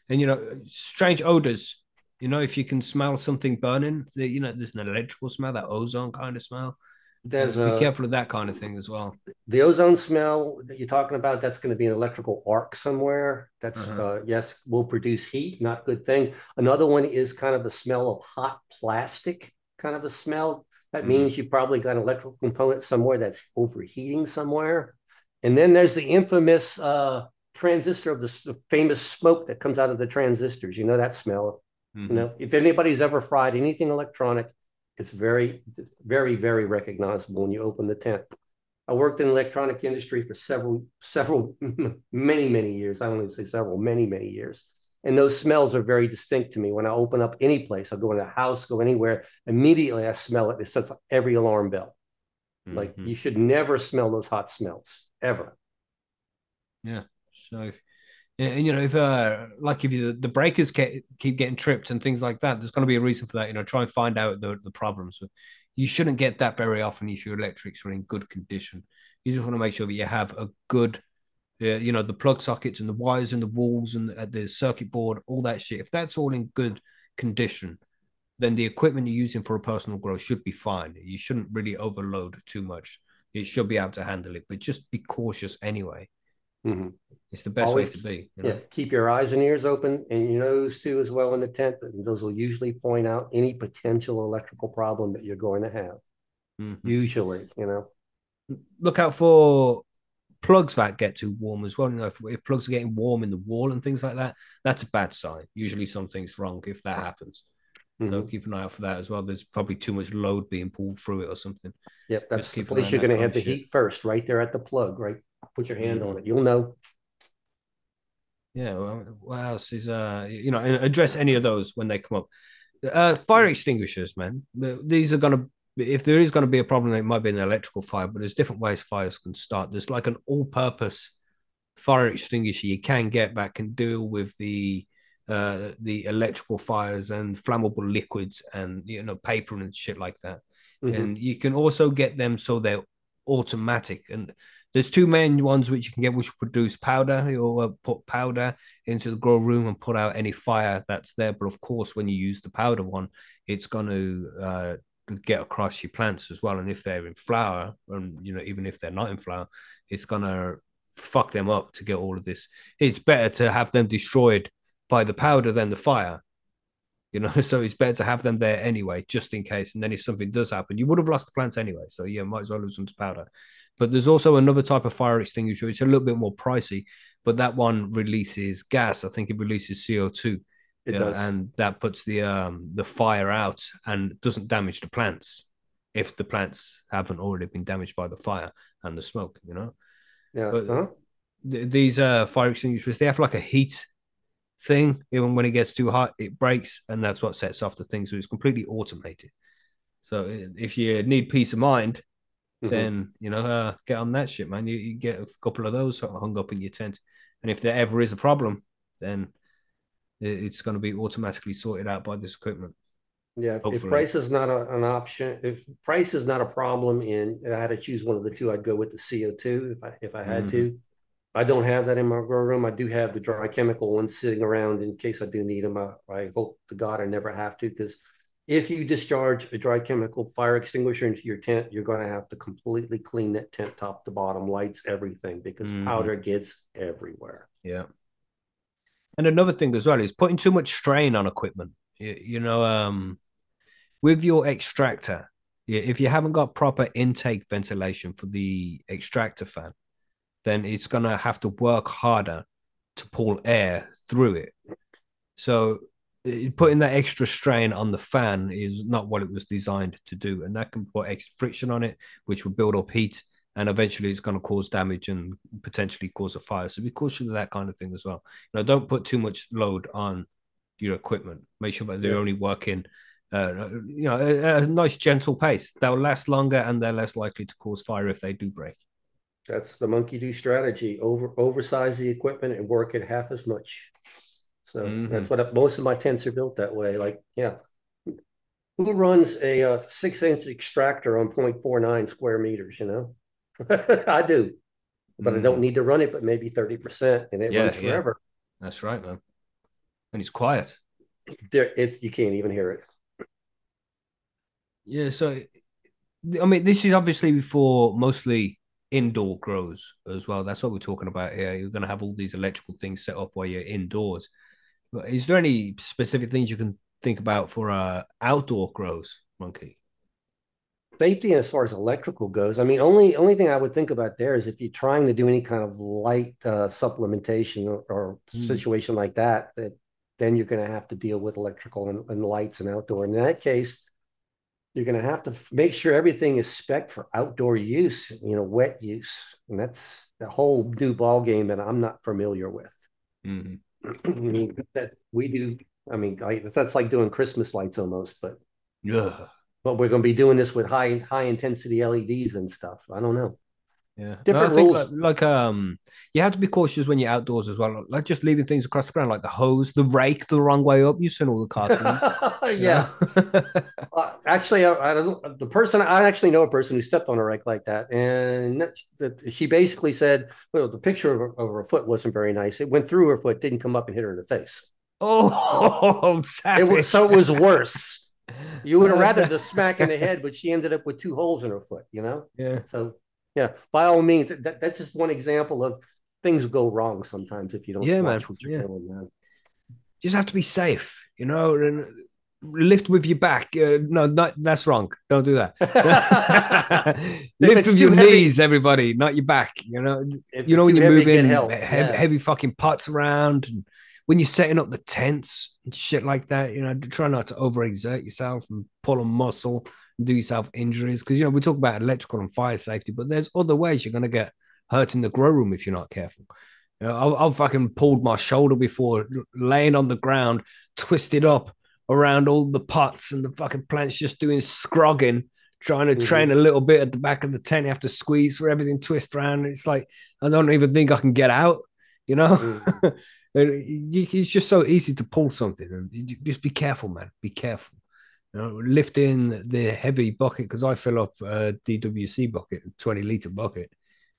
And you know, strange odors. You know, if you can smell something burning, you know, there's an electrical smell, that ozone kind of smell. There's be a, careful of that kind of thing as well. the ozone smell that you're talking about. That's going to be an electrical arc somewhere. That's Uh-huh. uh, yes, will produce heat. Not good thing. Another one is kind of the smell of hot plastic. Kind of a smell. That Mhm. means you've probably got an electrical component somewhere that's overheating somewhere. And then there's the infamous uh, transistor of the s- famous smoke that comes out of the transistors. You know that smell. Mhm. You know, if anybody's ever fried anything electronic, it's very, very, very recognizable when you open the tent. I worked in the electronic industry for several, several, many, many years. I only say several, many, many years. And those smells are very distinct to me. When I open up any place, I'll go in a house, go anywhere, immediately I smell it. It sets every alarm bell. Like Mhm. you should never smell those hot smells ever. Yeah. So And, you know, if uh, like if you, the breakers get, keep getting tripped and things like that, there's going to be a reason for that. You know, try and find out the, the problems. You shouldn't get that very often if your electrics are in good condition. You just want to make sure that you have a good, uh, you know, the plug sockets and the wires and the walls and the, the circuit board, all that shit. If that's all in good condition, then the equipment you're using for a personal grow should be fine. You shouldn't really overload too much. It should be able to handle it, but just be cautious anyway. Mm-hmm. It's the best Always, way to be. You know? Yeah, keep your eyes and ears open and your nose too as well in the tent. Those will usually point out any potential electrical problem that you're going to have. Mm-hmm. Usually, you know. Look out for plugs that get too warm as well. You know, if, if, plugs are getting warm in the wall and things like that, that's a bad sign. Usually something's wrong if that happens. Mm-hmm. So keep an eye out for that as well. There's probably too much load being pulled through it or something. Yep, that's the place you're going to have the heat first, right there at the plug, right? Put your hand on it. You'll know. Yeah. Well, what else is uh you know address any of those when they come up. Uh, fire extinguishers, man. These are to if there is going to be a problem, it might be an electrical fire, but there's different ways fires can start. There's like an all-purpose fire extinguisher you can get that can deal with the uh, the electrical fires and flammable liquids and you know paper and shit like that. Mm-hmm. And you can also get them so they're automatic. And there's two main ones which you can get, which produce powder. You'll uh, put powder into the grow room and put out any fire that's there. But of course, when you use the powder one, it's going to uh, get across your plants as well. And if they're in flower, and you know, even if they're not in flower, it's going to fuck them up to get all of this. It's better to have them destroyed by the powder than the fire. You know, so it's better to have them there anyway, just in case. And then if something does happen, you would have lost the plants anyway. So yeah, might as well lose some powder. But there's also another type of fire extinguisher. It's a little bit more pricey, but that one releases gas. I think it releases CO2. It yeah, does. And that puts the um the fire out and doesn't damage the plants if the plants haven't already been damaged by the fire and the smoke, you know. Yeah. But uh-huh. th- these uh fire extinguishers, they have like a heat thing. Even when it gets too hot, it breaks, and that's what sets off the thing. So it's completely automated. So if you need peace of mind, mm-hmm. then you know uh, get on that shit, man. You, you get a couple of those hung up in your tent, and if there ever is a problem, then it's going to be automatically sorted out by this equipment. Yeah, Hopefully. if price is not a, an option, if price is not a problem, and I had to choose one of the two, I'd go with the CO two if I if I had mm-hmm. to. I don't have that in my grow room. I do have the dry chemical ones sitting around in case I do need them. I, I hope to God I never have to because if you discharge a dry chemical fire extinguisher into your tent, you're going to have to completely clean that tent top to bottom, lights, everything, because mm. powder gets everywhere. Yeah. And another thing as well is putting too much strain on equipment. You, you know, um, with your extractor, if you haven't got proper intake ventilation for the extractor fan, then it's going to have to work harder to pull air through it. So putting that extra strain on the fan is not what it was designed to do, and that can put extra friction on it, which will build up heat, and eventually it's going to cause damage and potentially cause a fire. So be cautious of that kind of thing as well. You know, don't put too much load on your equipment. Make sure that they're yeah. only working. Uh, you know, a, a nice gentle pace. They'll last longer and they're less likely to cause fire if they do break. That's the monkey do strategy. Over oversize the equipment and work it half as much. So mm-hmm. that's what I, most of my tents are built that way. Like, yeah, who runs a, a uh, six inch extractor on 0.49 square meters? You know, I do, but mm-hmm. I don't mm-hmm. need to run it, but maybe 30% and it yeah, runs forever. Yeah. That's right, man. And it's quiet. There, it's you can't even hear it. Yeah, so I mean, this is obviously for mostly indoor grows as well. That's what we're talking about here. You're going to have all these electrical things set up while you're indoors. But is there any specific things you can think about for uh, outdoor grows, Monkey? Safety as far as electrical goes. I mean, only only thing I would think about there is if you're trying to do any kind of light uh, supplementation or, or mm. situation like that, that then you're going to have to deal with electrical and, and lights and outdoor. And In that case, you're going to have to make sure everything is spec for outdoor use, you know, wet use, and that's the whole new ball game that I'm not familiar with. Mm-hmm. I mean, that we do. I mean, I, that's like doing Christmas lights almost, but yeah. But we're going to be doing this with high high intensity LEDs and stuff. I don't know. Yeah, Different think rules. Like, like, um, you have to be cautious when you're outdoors as well. Like just leaving things across the ground, like the hose, the rake, the wrong way up. You've seen all the cartoons. yeah. Uh, actually, I, I. The person I actually know a person who stepped on a rake like that, and that, that she basically said, "Well, the picture of her, of her foot wasn't very nice. It went through her foot, didn't come up and hit her in the face. oh, It savage. was so it was worse. You would have rather the smack in the head, but she ended up with two holes in her foot. You know. yeah. So yeah, by all means, that, that's just one example of things go wrong sometimes if you don't Yeah, watch man. what you're Yeah. doing. Man. You just have to be safe, you know, and lift with your back. Uh, no, not that's wrong. Don't do that. lift with your heavy- knees, everybody, not your back. You know, If you know when you're heavy, moving help. heavy, Yeah. heavy fucking pots around and when you're setting up the tents and shit like that you know try not to overexert yourself and pull a muscle and do yourself injuries because you know we talk about electrical and fire safety but there's other ways you're going to get hurt in the grow room if you're not careful you know I've, I've fucking pulled my shoulder before laying on the ground twisted up around all the pots and the fucking plants just doing scrogging trying to Mhm. train a little bit at the back of the tent you have to squeeze for everything twist around it's like i don't even think i can get out you know Mm. And it's just so easy to pull something just be careful man. Be careful. You know lift in the heavy bucket because i fill up a dwc bucket 20 liter bucket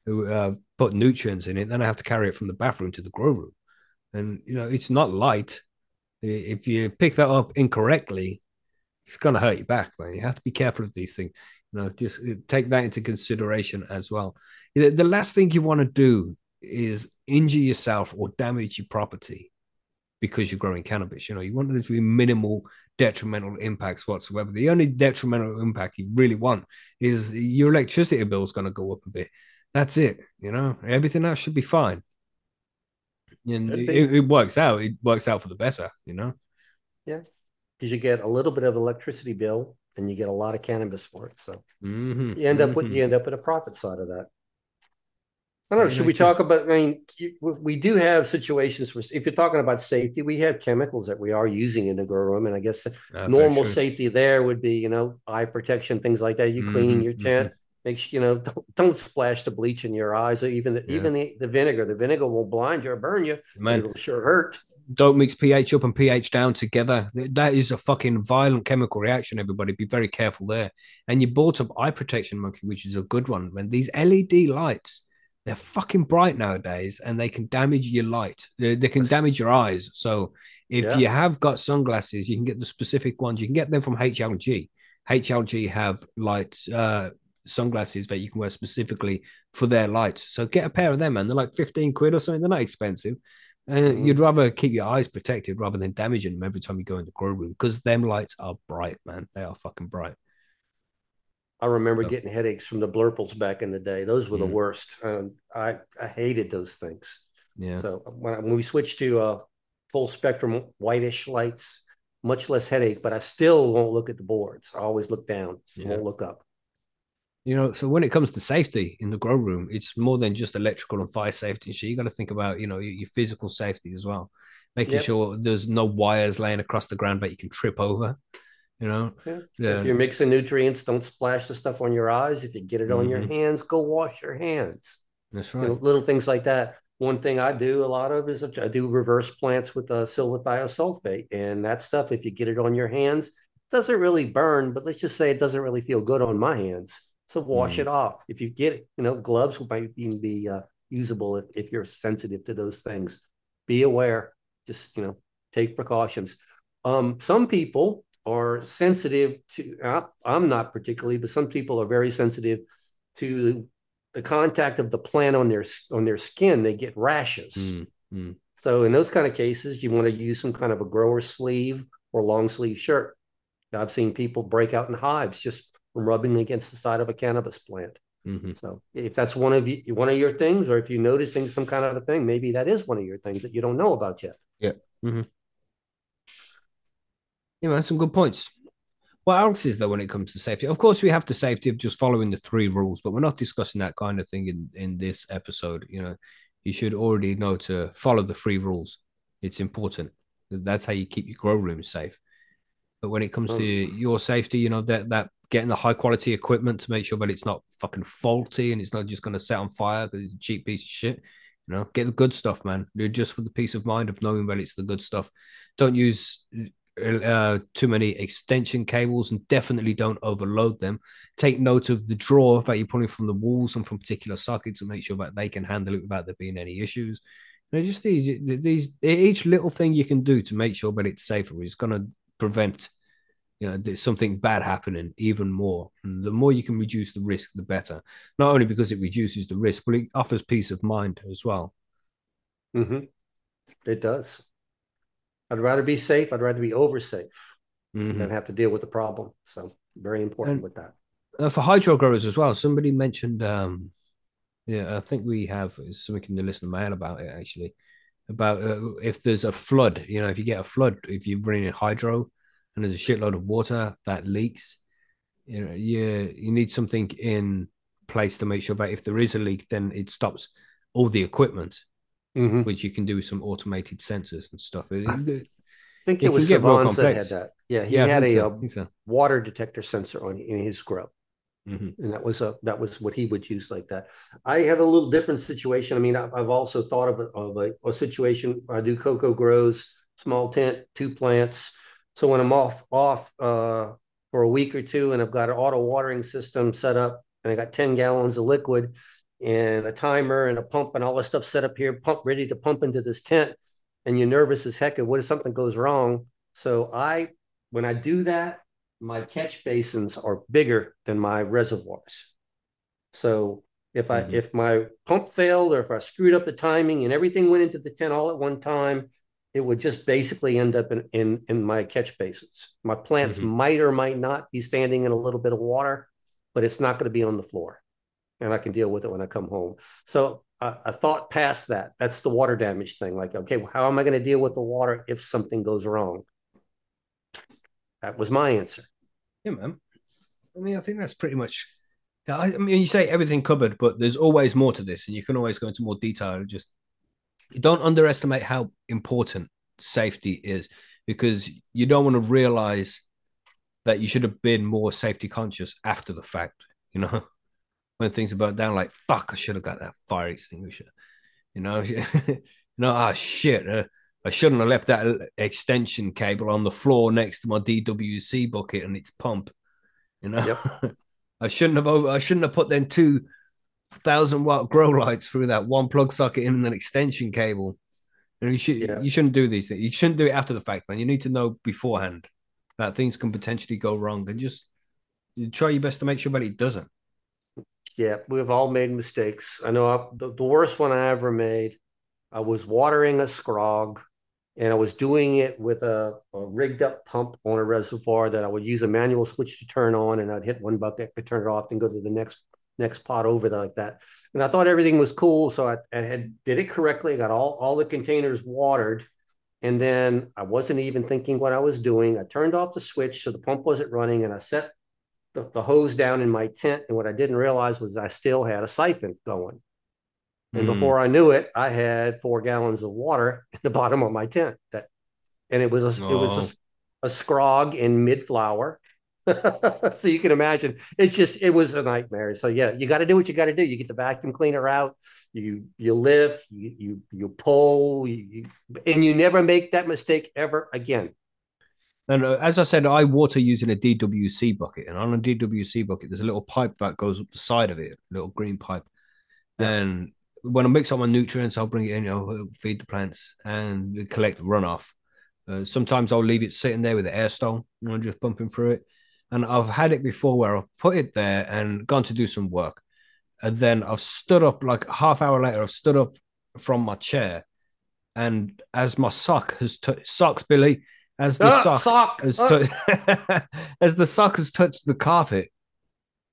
uh, put nutrients in it then i have to carry it from the bathroom to the grow room. And you know it's not light. If you pick that up incorrectly it's going to hurt your back man. You have to be careful of these things. You know just uh, take that into consideration as well. The last thing you want to do is injure yourself or damage your property because you're growing cannabis. You know, you want there to be minimal detrimental impacts whatsoever. The only detrimental impact you really want is your electricity bill is going to go up a bit. That's it. You know, everything else should be fine. And it, it works out. It works out for the better. You know. Yeah. Because you get a little bit of electricity bill and you get a lot of cannabis for it. So Mhm, you end up with mhm. you end up with a profit side of that. I don't know. Should we talk about? I mean, we do have situations for if you're talking about safety, we have chemicals that we are using in the grow room, and I guess Uh, normal safety there would be you know eye protection, things like that. You cleaning Mhm, your tent. Make sure you know don't, don't splash the bleach in your eyes or even the, Yeah. even the, the vinegar. The vinegar will blind you or burn you. Man, it'll sure hurt. don't mix pH up and pH down together. That is a fucking violent chemical reaction, everybody. Be very careful there. And you bought up eye protection monkey, which is a good one. When these LED lights, they're fucking bright nowadays and they can damage your light. They, they can damage your eyes. So if Yeah. you have got sunglasses, you can get the specific ones. You can get them from HLG. HLG have light uh sunglasses that you can wear specifically for their lights. So get a pair of them, man. They're like 15 quid or something. They're not expensive. And Mhm. you'd rather keep your eyes protected rather than damaging them every time you go in the grow room because them lights are bright, man. They are fucking bright. I remember So- getting headaches from the blurples back in the day. Those were the Mm. worst. Um, I I hated those things. Yeah. So when, I- when we switched to uh, full spectrum whitish lights, much less headache, but I still won't look at the boards. I always look down. Yeah. Won't look up. You know, so when it comes to safety in the grow room, it's more than just electrical and fire safety shit. You got to think about, you know, your, your physical safety as well, making Yep. sure there's no wires laying across the ground that you can trip over. You know, Yeah. Yeah. If you're mixing nutrients, don't splash the stuff on your eyes. If you get it on your Mhm. hands, go wash your hands. that's You right. know, little things like that. One thing I do a lot of is I do reverse plants with uh, silver thiosulfate, and that stuff. If you get it on your hands, doesn't really burn, but let's just say it doesn't really feel good on my hands. So wash Mm. it off. If you get it, you know, gloves might even be uh, usable if, if you're sensitive to those things. Be aware. Just you know, take precautions. Um, some people are sensitive to. I'm not particularly, but some people are very sensitive to the contact of the plant on their on their skin. They get rashes. Mm, mm. So in those kind of cases, you want to use some kind of a grower sleeve or long sleeve shirt. I've seen people break out in hives just from rubbing against the side of a cannabis plant. mhm. So if that's one of you one of your things, or if you're noticing some kind of a thing, maybe that is one of your things that you don't know about yet. Yeah, man, some good points. What else is there when it comes to safety? Of course, we have the safety of just following the three rules, but we're not discussing that kind of thing in, in this episode. You know, you should already know to follow the three rules. It's important. That's how you keep your grow room safe. But when it comes to Oh. your safety, you know, that that getting the high quality equipment to make sure that it's not fucking faulty and it's not just going to set on fire because it's a cheap piece of shit. You know, get the good stuff, man. Do it just for the peace of mind of knowing that it's the good stuff. Don't use uh, too many extension cables and definitely don't overload them. Take note of the draw that you're pulling from the walls and from particular sockets and make sure that they can handle it without there being any issues. Know, just these, these, each little thing you can do to make sure that it's safer is going to prevent, you know, there's something bad happening even more. And the more you can reduce the risk, the better. Not only because it reduces the risk, but it offers peace of mind as well. Mm-hmm. It does. I'd rather be safe. I'd rather be over safe Mhm. than have to deal with the problem. So very important And- with that. uh, for hydro growers as well. Somebody mentioned, um, yeah, I think we have something in the listener mail about it actually, about uh, if there's a flood, you know, if you get a flood, if you're running in hydro and there's a shitload of water that leaks, you know, you you need something in place to make sure that if there is a leak, then it stops all the equipment, Mhm. which you can do with some automated sensors and stuff. It- it- I think It it was can get real Savans that had that. Yeah, he yeah, had a, so, uh, I think so. water detector sensor on in his grow. Mhm. and that was a that was what he would use like that. I have a little different situation. I mean, I've, I've also thought of a, of a, a situation. I do cocoa grows, small tent, two plants. So when I'm off off uh, for a week or two, and I've got an auto watering system set up, and I got ten gallons of liquid, and a timer and a pump and all this stuff set up here, pump ready to pump into this tent, and you're nervous as heck. And what if something goes wrong? So I when I do that, my catch basins are bigger than my reservoirs. So if I Mhm. if my pump failed or if I screwed up the timing and everything went into the tent all at one time, it would just basically end up in in, in my catch basins. My plants Mhm. might or might not be standing in a little bit of water, but it's not going to be on the floor, and I can deal with it when I come home. So I, thought past that. That's the water damage thing. Like, okay, how am I going to deal with the water if something goes wrong? That was my answer. Yeah, man. I mean, I think that's pretty much. I mean, you say everything covered, but there's always more to this, and you can always go into more detail. Just don't underestimate how important safety is, because you don't want to realize that you should have been more safety conscious after the fact. You know, when things are burnt down, like fuck, I should have got that fire extinguisher. You know, you know, ah shit. Uh, I shouldn't have left that extension cable on the floor next to my DWC bucket and its pump. You know, I shouldn't have over. I shouldn't have put then two thousand watt grow lights through that one plug socket in an extension cable. And you should Yeah. you shouldn't do these things. You shouldn't do it after the fact, man. You need to know beforehand that things can potentially go wrong, and just you try your best to make sure that it doesn't. Yeah, we've all made mistakes. I know I, the, the worst one I ever made, I was watering a scrog and I was doing it with a, a rigged up pump on a reservoir that I would use a manual switch to turn on and I'd hit one bucket, could turn it off, and go to the next next pot over like that. And I thought everything was cool. So I, I had did it correctly, I got all, all the containers watered. And then I wasn't even thinking what I was doing. I turned off the switch so the pump wasn't running and I set the, the hose down in my tent. And what I didn't realize was I still had a siphon going. And Mm. before I knew it, I had four gallons of water in the bottom of my tent. That, and it was a, it was a, a scrog in mid flower. so you can imagine it's just it was a nightmare. So yeah, you got to do what you got to do. You get the vacuum cleaner out, you you lift, you you you pull, you, you, and you never make that mistake ever again. And as I said, I water using a DWC bucket, and on a DWC bucket, there's a little pipe that goes up the side of it, a little green pipe. Yeah. And when I mix up my nutrients, I'll bring it in, you know, feed the plants and collect runoff. Uh, sometimes I'll leave it sitting there with the air stone, you know, just pumping through it. And I've had it before where I've put it there and gone to do some work. And then I've stood up like a half hour later, I've stood up from my chair. And as my sock has touched socks, Billy, as the Ah, sock sock. as, Ah. tou- as the sock has touched the carpet,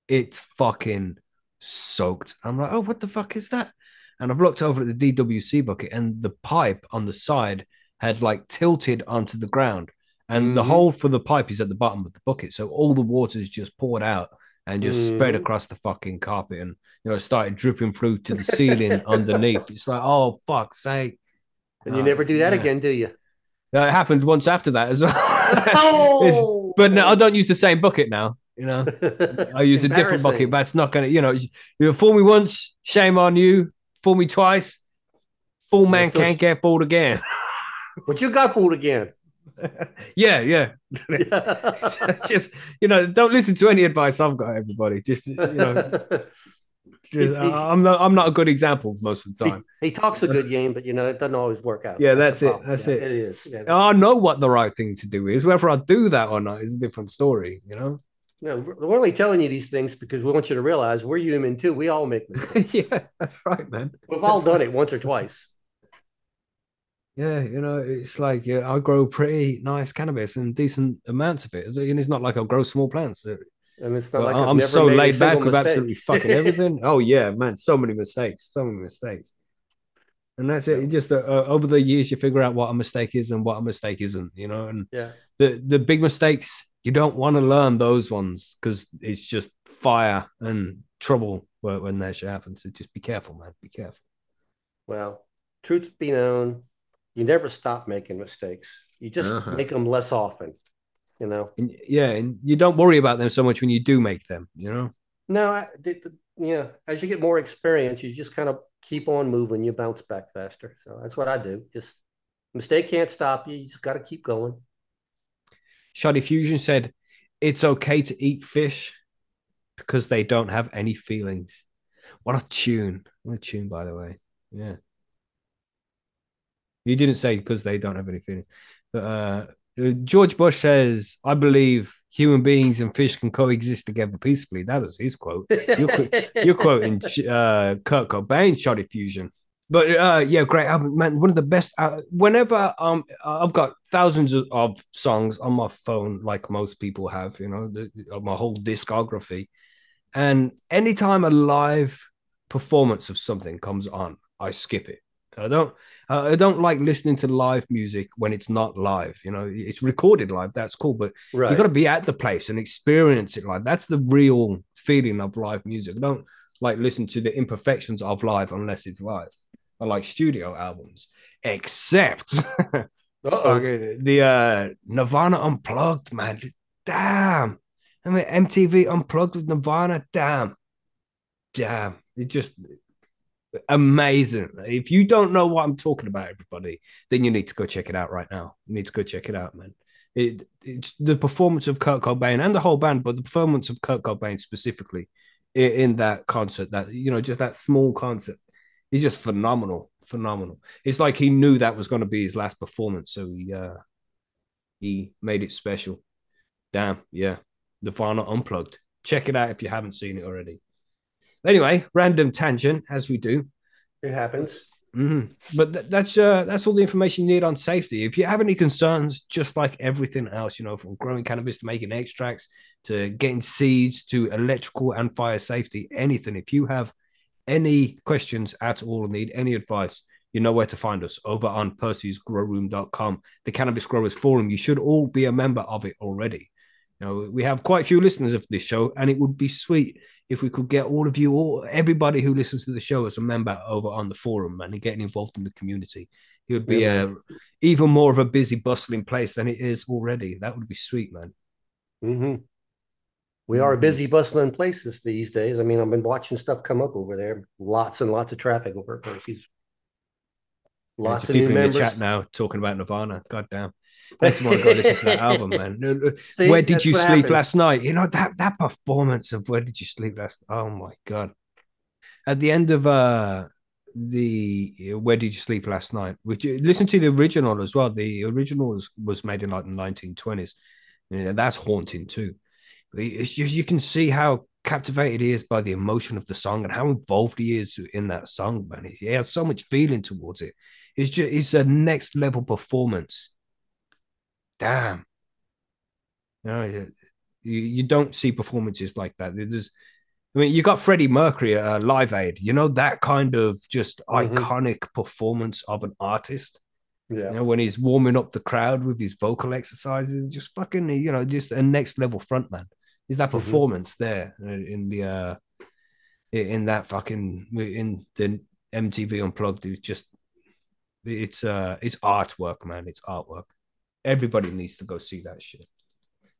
it's fucking soaked. I'm like, oh, what the fuck is that? And I've looked over at the DWC bucket, and the pipe on the side had like tilted onto the ground, and the Mhm. hole for the pipe is at the bottom of the bucket, so all the water is just poured out and just spread Mhm. across the fucking carpet, and you know, it started dripping through to the ceiling underneath. It's like, oh fuck's sake! and you Oh, never do that yeah. again, do you? Uh, that happened once after that as well. Oh, but no, I don't use the same bucket now. You know, I use a different bucket, Embarrassing. but it's not gonna. You know, you, you fool me once, shame on you. Fool me twice, fool man still- can't get fooled again. But you got fooled again. yeah, yeah. just you know, don't listen to any advice I've got. Everybody, just you know, just, I'm not. I'm not a good example most of the time. he talks a good game, but you know it doesn't always work out. Yeah, the that's it, that's Yeah, it. It is. Yeah. I know what the right thing to do is. Whether I do that or not is a different story. You know. No, we're only telling you these things because we want you to realize we're human too. We all make mistakes. yeah, that's right, man. We've all done it once or twice. Yeah, you know, it's like yeah, I grow pretty nice cannabis and decent amounts of it. And it's not like I'll grow small plants. And it's not Well, like I've I'm never so laid back with mistake. absolutely fucking everything. oh yeah, man, so many mistakes, so many mistakes. And that's it. It Just uh, over the years, you figure out what a mistake is and what a mistake isn't. You know, and yeah. the the big mistakes you don't want to learn those ones because it's just fire and trouble when, when that shit happens. So just be careful, man. Be careful. Well, truth be known, you never stop making mistakes. You just Uh-huh. make them less often. You know. And yeah, and you don't worry about them so much when you do make them. You know. No, I, the, the, yeah. As you get more experience, you just kind of keep on moving. You bounce back faster. So that's what I do. Just mistake can't stop you. You just got to keep going. Shoddy Fusion said, It's okay to eat fish because they don't have any feelings. What a tune. What a tune, by the way. Yeah. You didn't say because they don't have any feelings. But uh, uh, George Bush says, I believe human beings and fish can coexist together peacefully. That was his quote. You're, you're quoting uh, Kurt Cobain, Shoddy Fusion. But uh, yeah, great album, man. One of the best. Uh, whenever um, I've got thousands of, of songs on my phone, like most people have, you know, the, my whole discography. And anytime a live performance of something comes on, I skip it. I don't. Uh, I don't like listening to live music when it's not live. You know, it's recorded live. That's cool, but right. you got to be at the place and experience it live. That's the real feeling of live music. I don't like listen to the imperfections of live unless it's live. I like studio albums, except okay, the uh, Nirvana Unplugged, man. Damn. I mean, MTV Unplugged with Nirvana. Damn. Damn. It just amazing. If you don't know what I'm talking about, everybody, then you need to go check it out right now. You need to go check it out, man. It, it's the performance of Kurt Cobain and the whole band, but the performance of Kurt Cobain specifically in, in that concert, that you know, just that small concert, is just phenomenal, phenomenal. It's like he knew that was going to be his last performance, so he uh he made it special. Damn, yeah, the Nirvana Unplugged. Check it out if you haven't seen it already. Anyway, random tangent as we do. It happens. Mhm. But th- that's uh, that's all the information you need on safety. If you have any concerns, just like everything else, you know, from growing cannabis to making extracts to getting seeds to electrical and fire safety, anything. If you have any questions at all or need any advice, you know where to find us over on percysgrowroom.com, the Cannabis Growers Forum. You should all be a member of it already. You know, we have quite a few listeners of this show, and it would be sweet if we could get all of you, all everybody who listens to the show as a member over on the forum and getting involved in the community. It would be Yeah, a even more of a busy, bustling place than it is already. That would be sweet, man. hmm We are a busy, bustling places these days. I mean, I've been watching stuff come up over there. Lots and lots of traffic over at Percy's. Lots Just of new people in members. the chat now talking about Nirvana. God damn. Makes me want to listen to that album, man. See, where did you sleep happens. last night? You know that that performance of where did you sleep last? Oh my god! At the end of uh the where did you sleep last night? Would you listen to the original as well? The original was, was made in like the nineteen twenties. Yeah, that's haunting too. It's just you can see how captivated he is by the emotion of the song and how involved he is in that song, man. He has so much feeling towards it. It's just it's a next level performance. Damn. You know, you, you don't see performances like that. There's, I mean, you got Freddie Mercury at uh, Live Aid. You know that kind of just Mhm. iconic performance of an artist. Yeah. You know, when he's warming up the crowd with his vocal exercises, just fucking, you know, just a next level frontman. Is that Mhm. performance there in the uh in that fucking in the MTV Unplugged? It's just it's uh it's artwork, man. It's artwork. Everybody needs to go see that shit.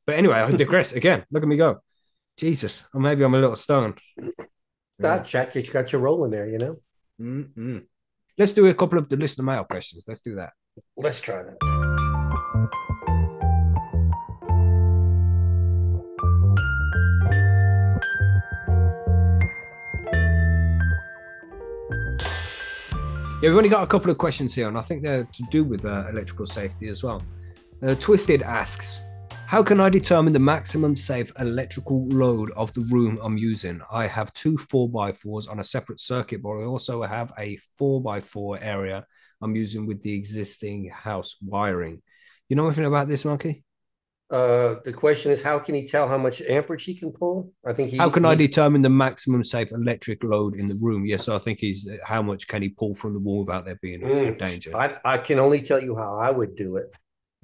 But anyway, I digress again. Look at me go. Jesus, or maybe I'm a little stoned. That check, you got you rolling there, you know. Mm-mm. Let's do a couple of the listener mail questions. Let's do that. Let's try that. Yeah, we've only got a couple of questions here, and I think they're to do with uh, electrical safety as well. Uh, Twisted asks, "How can I determine the maximum safe electrical load of the room I'm using? I have two four x fours on a separate circuit, but I also have a four x four area I'm using with the existing house wiring. You know anything about this, Monkey? Uh, the question is, how can he tell how much amperage he can pull? I think he. How can I determine the maximum safe electric load in the room? Yes, I think he's how much can he pull from the wall without there being Mm, danger? I, I can only tell you how I would do it.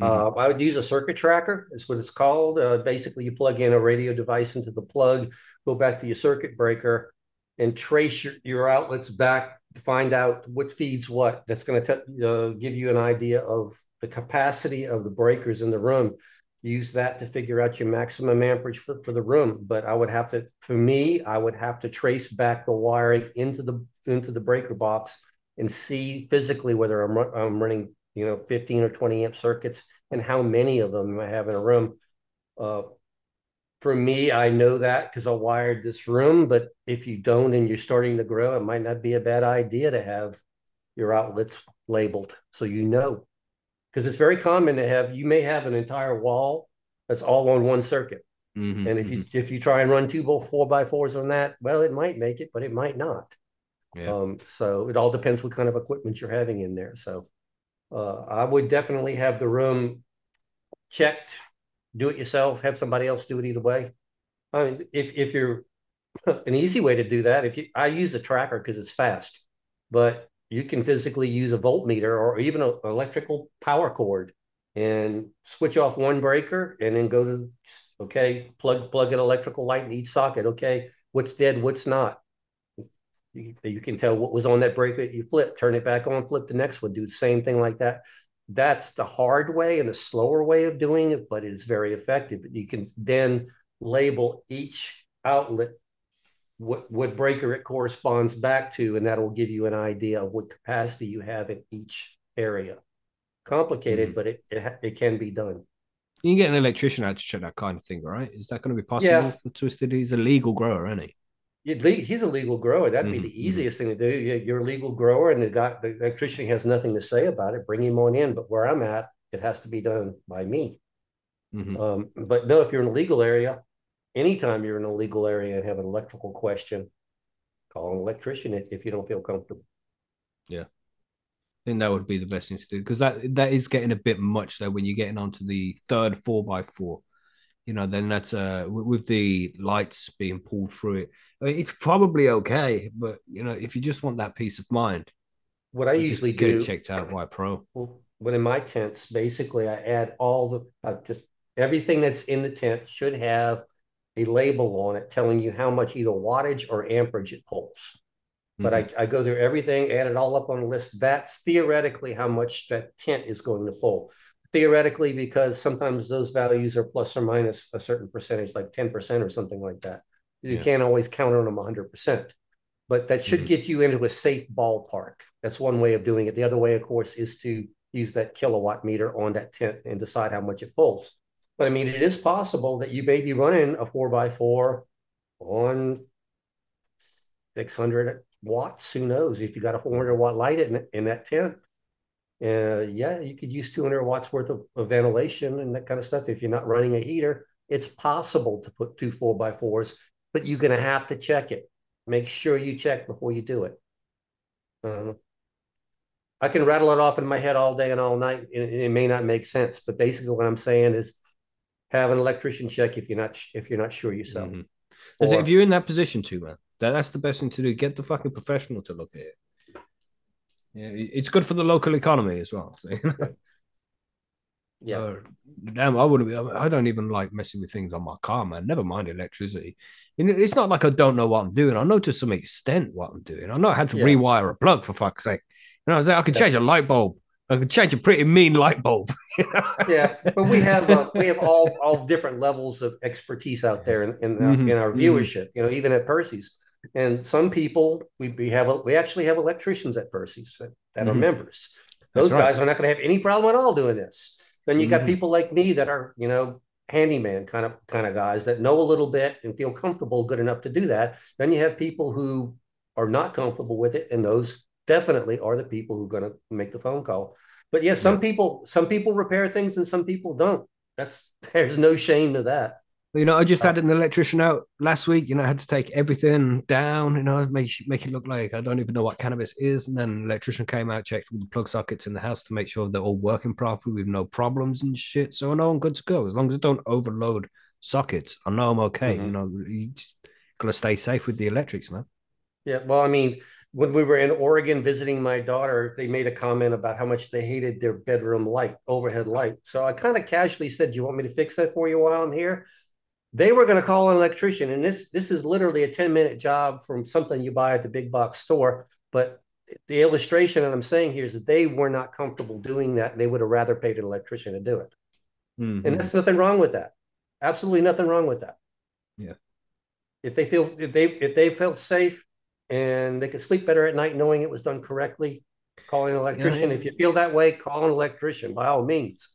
Mhm. Uh, I would use a circuit tracer. Is what it's called. Uh, basically, you plug in a radio device into the plug, go back to your circuit breaker, and trace your, your outlets back to find out what feeds what. That's going to uh, give you an idea of the capacity of the breakers in the room. Use that to figure out your maximum amperage for, for the room. But I would have to, for me, I would have to trace back the wiring into the into the breaker box and see physically whether I'm, I'm running, you know, 15 or 20 amp circuits and how many of them I have in a room. Uh, for me, I know that because I wired this room, but if you don't and you're starting to grow, it might not be a bad idea to have your outlets labeled so you know. Because it's very common to have, you may have an entire wall that's all on one circuit. Mhm, And if you mhm. if you try and run two four by fours on that, well, it might make it, but it might not. Yeah. Um, so it all depends what kind of equipment you're having in there. So uh, I would definitely have the room checked, do it yourself, have somebody else do it either way. I mean, if if you're an easy way to do that, if you I use a tracker because it's fast, but you can physically use a voltmeter or even an electrical power cord and switch off one breaker and then go to okay, plug plug an electrical light in each socket. Okay, what's dead, what's not. You, you can tell what was on that breaker. You flip, turn it back on, flip the next one, do the same thing like that. That's the hard way and a slower way of doing it, but it is very effective. You can then label each outlet what what breaker it corresponds back to, and that will give you an idea of what capacity you have in each area. Complicated, hmm. but it, it ha- it can be done. You can get an electrician out to check that kind of thing, right? Is that going to be possible Yeah. for Twisted? He's a legal grower, isn't he? He's a legal grower. That'd be Mhm, the mhm. easiest thing to do. You- You're a legal grower, and the guy, the electrician has nothing to say about it. Bring him on in. But where I'm at, it has to be done by me. Mhm. Um, but no, if you're in a legal area, anytime you're in a legal area and have an electrical question, call an electrician if, if you don't feel comfortable. Yeah. I think that would be the best thing to do because that that is getting a bit much though when you're getting onto the third four by four. You know, then that's uh with, the lights being pulled through it. I mean, it's probably okay, but you know, if you just want that peace of mind, What I usually get do it checked out by pro. Well, when in my tents, basically I add all the, uh, just everything that's in the tent should have a label on it telling you how much either wattage or amperage it pulls. But Mm-hmm. I, I go through everything, add it all up on a list. That's theoretically how much that tent is going to pull. Theoretically, because sometimes those values are plus or minus a certain percentage, like 10% or something like that. You Yeah. can't always count on them 100%. But that should Mhm. get you into a safe ballpark. That's one way of doing it. The other way, of course, is to use that Kill A Watt meter on that tent and decide how much it pulls. But I mean, it is possible that you may be running a four by four on 600 watts. Who knows? If you got a 400 watt light in, in that tent, uh, yeah, you could use 200 watts worth of, of ventilation and that kind of stuff. If you're not running a heater, it's possible to put two four by fours, but you're going to have to check it. Make sure you check before you do it. Um, I can rattle it off in my head all day and all night. and It, may not make sense, but basically what I'm saying is have an electrician check if you're not if you're not sure yourself. Mhm. It- Or- if you're in that position too, man, that, that's the best thing to do. Get the fucking professional to look at it. Yeah, it's good for the local economy as well. so, you know? yeah, Uh, damn, I wouldn't be. I don't even like messing with things on my car, man. Never mind electricity. You know, it's not like I don't know what I'm doing. I know to some extent what I'm doing. I know I had to Yeah. rewire a plug for fuck's sake. You know, I was like, I could change a light bulb. I could change a pretty mean light bulb. yeah, but we have uh, we have all all different levels of expertise out there in in, our, Mhm, in our mhm. viewership. You know, even at Percy's, and some people we we have a, we actually have electricians at Percy's that, that are Mhm. members. Those That's right. guys are not going to have any problem at all doing this. Then you got Mhm. people like me that are you know handyman kind of kind of guys that know a little bit and feel comfortable good enough to do that. Then you have people who are not comfortable with it, and those definitely are the people who are going to make the phone call. But yes, some people some people repair things and some people don't. That's there's no shame to that. You know, I just had an electrician out last week. You know, I had to take everything down. You know, make make it look like I don't even know what cannabis is. And then an electrician came out, checked all the plug sockets in the house to make sure they're all working properly with no problems and shit. So I know I'm good to go as long as I don't overload sockets. I know I'm okay. Mhm. You know, you just gotta stay safe with the electrics, man. Yeah, well, I mean, when we were in Oregon visiting my daughter, they made a comment about how much they hated their bedroom light, overhead light. So I kind of casually said, "Do you want me to fix that for you while I'm here?" They were going to call an electrician, and this this is literally a 10 minute job from something you buy at the big box store. But the illustration that I'm saying here is that they were not comfortable doing that, and they would have rather paid an electrician to do it. Mhm. And that's nothing wrong with that. Absolutely nothing wrong with that. Yeah. If they feel if they if they felt safe and they could sleep better at night knowing it was done correctly, calling an electrician. yeah. If you feel that way, call an electrician by all means.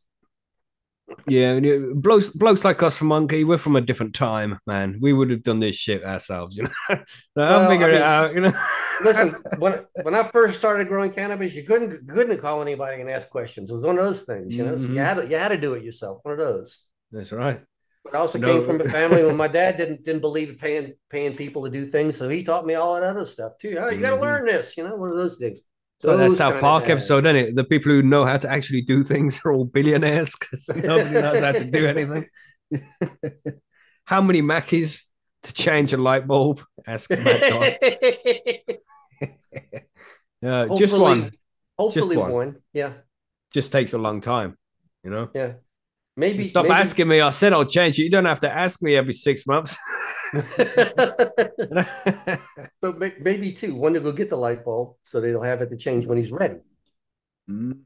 Yeah, blokes, blokes like us from Monkey, we're from a different time, man. We would have done this shit ourselves, you know. I'll Well, figure I it out, you know. Listen, when when I first started growing cannabis, you couldn't couldn't call anybody and ask questions. It was one of those things, you know. So you Mhm. had to you had to do it yourself. One of those. That's right. But I also No. came from a family when my dad didn't didn't believe in paying paying people to do things, so he taught me all that other stuff too. Oh, you got to Mhm. learn this, you know, one of those things. So that Those South Park episode, isn't it? The people who know how to actually do things are all billionaires. Nobody knows how to do anything. how many Mackies to change a light bulb? Asks Matt. Uh, just one. Hopefully one. one. Yeah, Just takes a long time, you know. yeah. Maybe Stop maybe- asking me. I said I'll change it. You don't have to ask me every six months. so maybe two. One to go get the light bulb, so they'll have it to change when he's ready. Mm.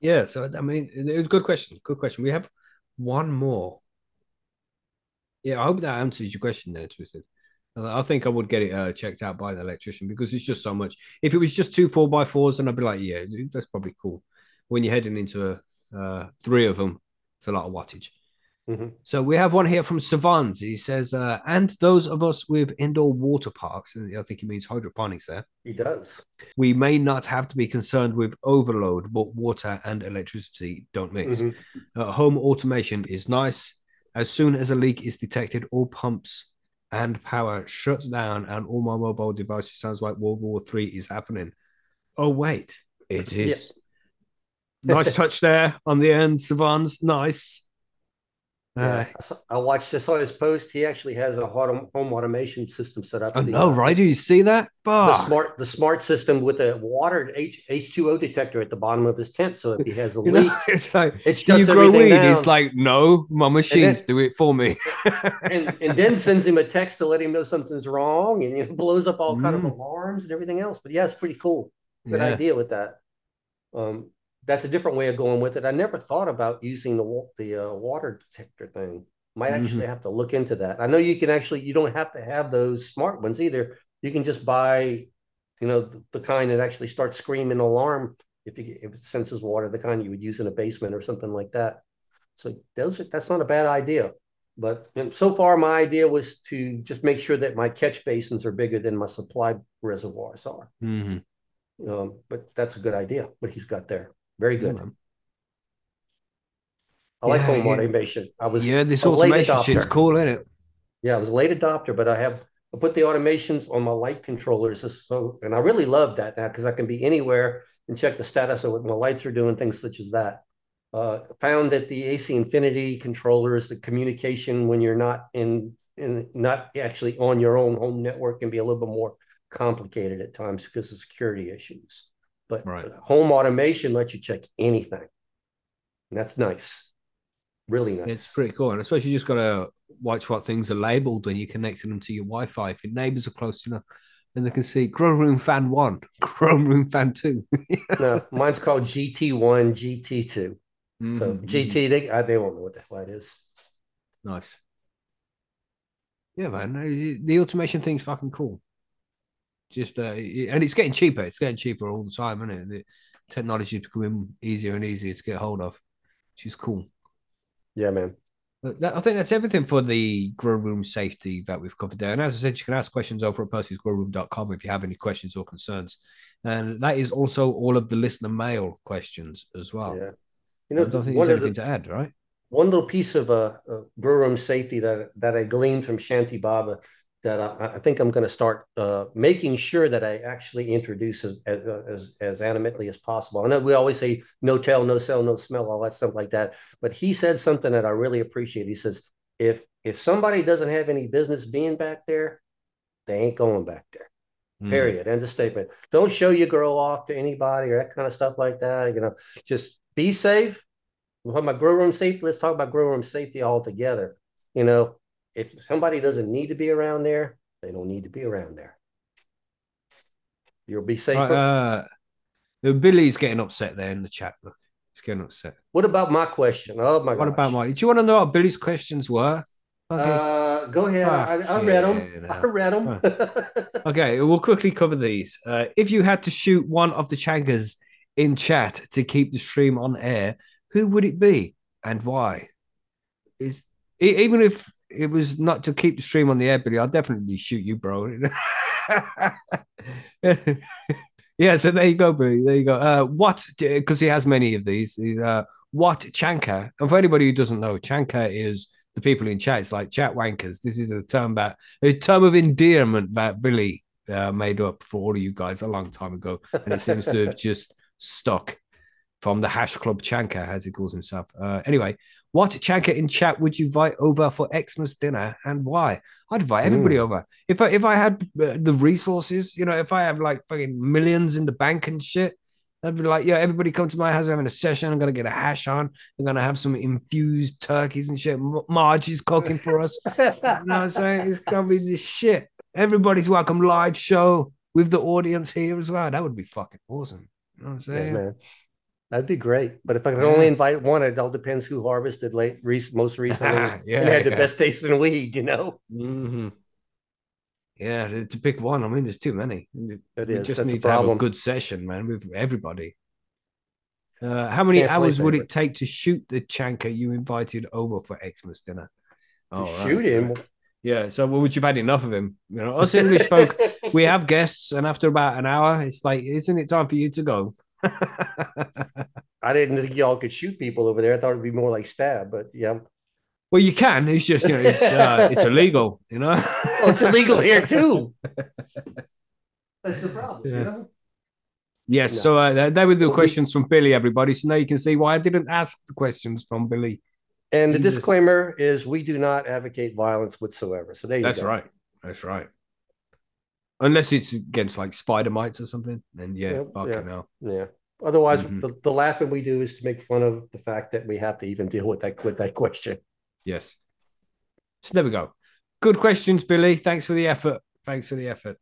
Yeah, so I mean, it was a good question. Good question. We have one more. Yeah, I hope that answers your question there, Twisted. I think I would get it uh, checked out by the electrician because it's just so much. If it was just two four by fours, then I'd be like, yeah, that's probably cool. When you're heading into uh, three of them, it's a lot of wattage. Mhm. So we have one here from Savans. He says, uh, and those of us with indoor water parks, and I think he means hydroponics there He does. we may not have to be concerned with overload, but water and electricity don't mix. Mhm. Uh, home automation is nice. As soon as a leak is detected, all pumps and power shuts down, and all my mobile devices sounds like World War Three is happening. Oh wait, it is. Yeah. Nice touch there on the end, Savans. Nice. Uh, Yeah. I I watched. I saw his post. He actually has a home automation system set up. I The, know, uh, right? Do you see that? The smart, the smart system with a water H H two O detector at the bottom of his tent. So if he has a You know, leak, it's like, it you grow weed? down. It's like, no, my machines do it for me. and and then sends him a text to let him know something's wrong, and know blows up all kind of Mm. alarms and everything else. But yeah, it's pretty cool. Good Yeah. idea with that. Um, that's a different way of going with it. I never thought about using the the uh, water detector thing. Might actually Mm-hmm. have to look into that. I know you can actually you don't have to have those smart ones either. You can just buy, you know, the, the kind that actually starts screaming alarm if you if it senses water, the kind you would use in a basement or something like that. So those are, that's not a bad idea. But and so far, my idea was to just make sure that my catch basins are bigger than my supply reservoirs are. Mhm. Um, but that's a good idea. What he's got there, very good. Man. I like Yeah, home automation. I was yeah, this automation shit's cool, isn't it? Yeah, I was a late adopter, but I have I put the automations on my light controllers. So, and I really love that now because I can be anywhere and check the status of what my lights are doing, things such as that. Uh, found that the AC Infinity controllers, the communication when you're not in, in not actually on your own home network, can be a little bit more complicated at times because of security issues. But Right. home automation lets you check anything, and that's nice, really nice. It's pretty cool. And especially you just got to watch what things are labeled when you're connecting them to your Wi Fi. If your neighbors are close enough, and they can see Grow Room Fan One, Grow Room Fan Two. no, mine's called GT1, GT2. So Mhm, GT, they they won't know what the hell that is. Nice. Yeah, man. The automation thing's fucking cool. Just uh, and it's getting cheaper. It's getting cheaper all the time, isn't it? The technology is becoming easier and easier to get hold of, which is cool. Yeah, man. That, I think that's everything for the grow room safety that we've covered there. And as I said, you can ask questions over at percysgrowroom.com if you have any questions or concerns. And that is also all of the listener mail questions as well. Yeah. You know, I don't think there's of the, anything to add, right? one little piece of uh, uh grow room safety that that I gleaned from Shanti Baba that I, I think I'm going to start uh, making sure that I actually introduce as, as as as animately as possible. I know we always say no tell, no sell, no smell, all that stuff like that. But he said something that I really appreciate. He says if if somebody doesn't have any business being back there, they ain't going back there. Mm. Period. End of statement. Don't show your girl off to anybody or that kind of stuff like that. You know, just be safe. We're talking about grow room safety. Let's talk about grow room safety altogether. You know, if somebody doesn't need to be around there, they don't need to be around there. You'll be. Right, uh, Billy's getting upset there in the chat. Look, he's getting upset. what about my question? Oh my god! What gosh. about my? Do you want to know what Billy's questions were? Okay. Uh, go ahead. I, I read Fucking them. I read them. Okay, we'll quickly cover these. Uh, if you had to shoot one of the Chankas in chat to keep the stream on air, who would it be and why? Is even if it was not to keep the stream on the air, Billy, I'll definitely shoot you, bro. yeah, so there you go, Billy. There you go. Uh, what? Because he has many of these. He's uh, what Chanka? And for anybody who doesn't know, Chanka is the people in chat. It's like chat wankers. This is a term that a term of endearment that Billy uh, made up for all of you guys a long time ago, and it seems to have just stuck from the hash club Chanka, as he calls himself. Uh, anyway, what Chanka in chat would you invite over for Xmas dinner and why? I'd invite everybody over. If I if I had uh, the resources, you know, if I have like fucking millions in the bank and shit. I'd be like, yeah, everybody come to my house. We're having a session. I'm gonna get a hash on. I'm gonna have some infused turkeys and shit. M- Marge is cooking for us. You know what I'm saying? It's gonna be this shit. Everybody's welcome live show with the audience here as well. That would be fucking awesome. You know what I'm Yeah, saying? man. That'd be great. But if I could Yeah. only invite one, it all depends who harvested late, most recently Yeah, and had the best tasting weed, you know? hmm Yeah, to pick one. I mean, there's too many. It is. just That's need to have a good session, man, with everybody. Uh, how many Can't hours would it take to shoot the chanka you invited over for Xmas dinner? To Oh, right, shoot him. Yeah, so well, would you've had enough of him? You know, us English folk, we have guests, and after about an hour, it's like, isn't it time for you to go? I didn't think y'all could shoot people over there. I thought it'd be more like stab, but yeah. well, you can. It's just you know, it's uh, it's illegal. You know, Oh, it's illegal here too. That's the problem, Yeah. you know? Yes. No. So uh, that, that were the Well, we- questions from Billy, everybody. So now you can see why I didn't ask the questions from Billy. And the Jesus. disclaimer is we do not advocate violence whatsoever. So there you That's go. right. That's right. Unless it's against like spider mites or something, then yeah, Yeah, fucking yeah. hell. Yeah. Otherwise, Mhm. the, the laughing we do is to make fun of the fact that we have to even deal with that with that question. Yes. So there we go. Good questions, Billy. Thanks for the effort. Thanks for the effort.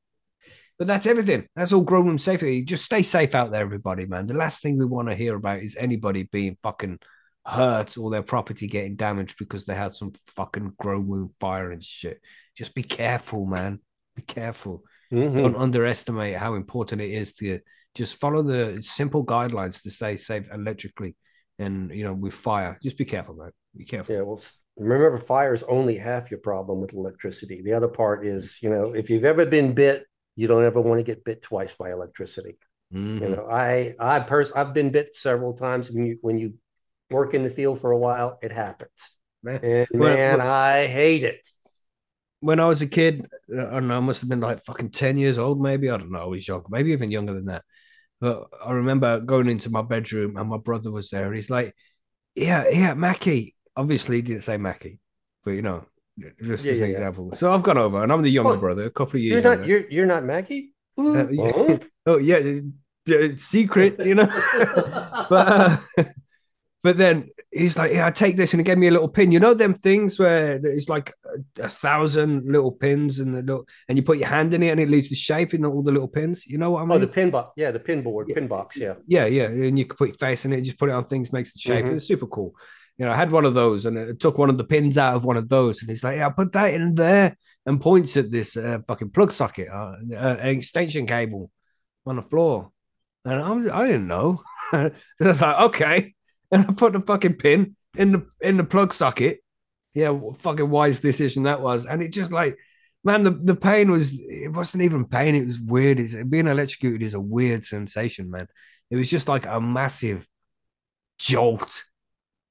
But that's everything. That's all grown room safety. Just stay safe out there, everybody, man. The last thing we want to hear about is anybody being fucking hurt or their property getting damaged because they had some fucking grow room fire and shit. Just be careful, man. Be careful. Mhm. Don't underestimate how important it is to just follow the simple guidelines to stay safe electrically and you know with fire. Just be careful, man. Be careful. Yeah, well, remember, fire is only half your problem with electricity. The other part is, you know, if you've ever been bit, you don't ever want to get bit twice by electricity. Mhm. You know, I, I pers- I've been bit several times. When you, when you work in the field for a while, it happens. Man. And man, well- I hate it. When I was a kid, I don't know, I must have been like fucking 10 years old, maybe. I don't know. I was young, maybe even younger than that. But I remember going into my bedroom and my brother was there. And he's like, Yeah, yeah, Mackie. Obviously, he didn't say Mackie, but you know, just Yeah, as an yeah. example. So I've gone over and I'm the younger Oh, brother, a couple of years. You're not, younger. you're, you're not Maggie. Uh, yeah. Oh, yeah, it's secret, you know. but uh, but then he's like, "Yeah, I take this," and he gave me a little pin. You know them things where it's like a, a thousand little pins, and the little, and you put your hand in it, and it leaves the shape in all the little pins. You know what I mean? Oh, the pin box. Yeah, the pin board, Yeah. pin box. Yeah. Yeah, yeah, and you can put your face in it, just put it on things, makes the shape. Mhm. It's super cool. You know, I had one of those, and it took one of the pins out of one of those, and he's like, "Yeah, put that in there," and points at this uh, fucking plug socket, uh, uh, an extension cable on the floor, and I was, I didn't know. I was like, "Okay," and I put the fucking pin in the in the plug socket. Yeah, what fucking wise decision that was, and it just like. Man, the, the pain was it wasn't even pain, it was weird. It's being electrocuted is a weird sensation, man. It was just like a massive jolt.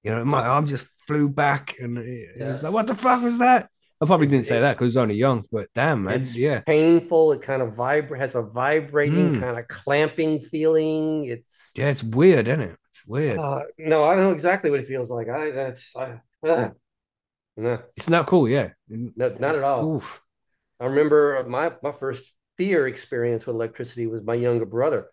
You know, my arm just flew back, and it, it was like, "What the fuck was that?" I probably didn't say that because I was only young, but damn, man, It's- yeah, Painful. It kind of vibrate has a vibrating Mm. kind of clamping feeling. It's yeah, it's weird, isn't it? Weird. uh, no, I don't know exactly what it feels like. I that's I, uh, no, it's not cool, yeah. no, not at all. Oof. I remember my my first fear experience with electricity was my younger brother.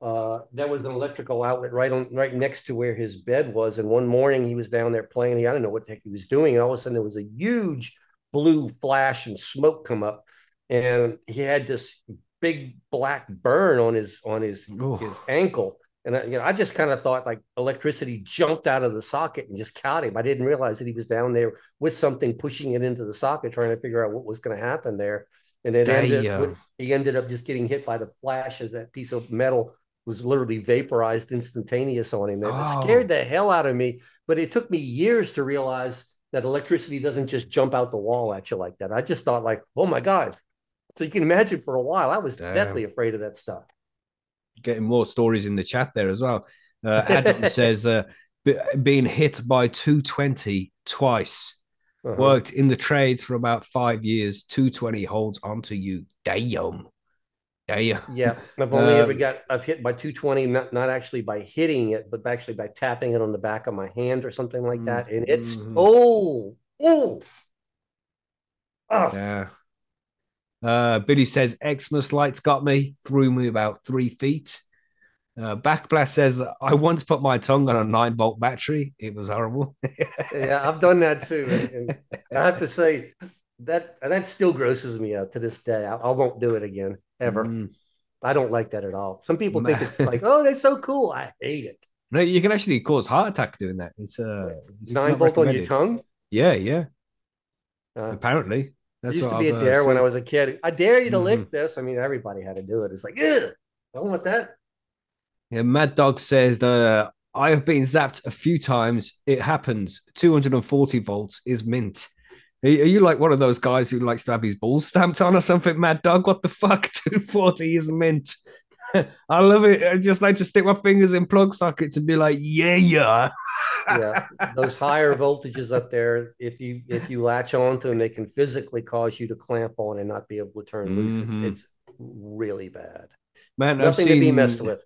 Uh, there was an electrical outlet right on right next to where his bed was, and one morning he was down there playing. He I don't know what the heck he was doing, and all of a sudden there was a huge blue flash and smoke come up, and he had this big black burn on his on his Oof. his ankle. And I, you know, I just kind of thought like electricity jumped out of the socket and just caught him. I didn't realize that he was down there with something pushing it into the socket, trying to figure out what was going to happen there. And it ended. Damn. Uh, he ended up just getting hit by the flash as that piece of metal was literally vaporized instantaneous on him. Oh. scared the hell out of me. But it took me years to realize that electricity doesn't just jump out the wall at you like that. I just thought like, oh my god. So you can imagine for a while, I was Damn. deathly afraid of that stuff. Getting more stories in the chat there as well. Uh, Adam says, uh, be- being hit by 220 twice. Uh-huh. Worked in the trades for about five years. 220 holds onto you. Damn. Damn. Yeah, I've only ever Um, got I've hit by 220, not not actually by hitting it, but actually by tapping it on the back of my hand or something like that. And it's Mhm. oh oh oh Yeah. Uh, Billy says Xmas lights got me, threw me about three feet. Uh, Backblast says I once put my tongue on a nine volt battery. It was horrible. yeah, I've done that too. And, and I have to say that that still grosses me out to this day. I, I won't do it again ever. Mm. I don't like that at all. Some people think it's like, oh, that's so cool. I hate it. No, you can actually cause heart attack doing that. It's uh it's Nine volt on your tongue. Yeah, yeah. Uh, Apparently, that's it used to be I've, a dare when I was a kid. I dare you to Mhm. lick this. I mean, everybody had to do it. It's like, yeah, I don't want that. Yeah, Mad Dog says uh, I have been zapped a few times. It happens. 240 volts is mint. Are are you like one of those guys who likes to have his balls stamped on or something, Mad Dog? What the fuck? 240 is mint. I love it. I just like to stick my fingers in plug sockets and be like, yeah, yeah. yeah those higher voltages up there if you if you latch onto them they can physically cause you to clamp on and not be able to turn loose it's, Mhm. it's really bad Man, I've nothing to be messed with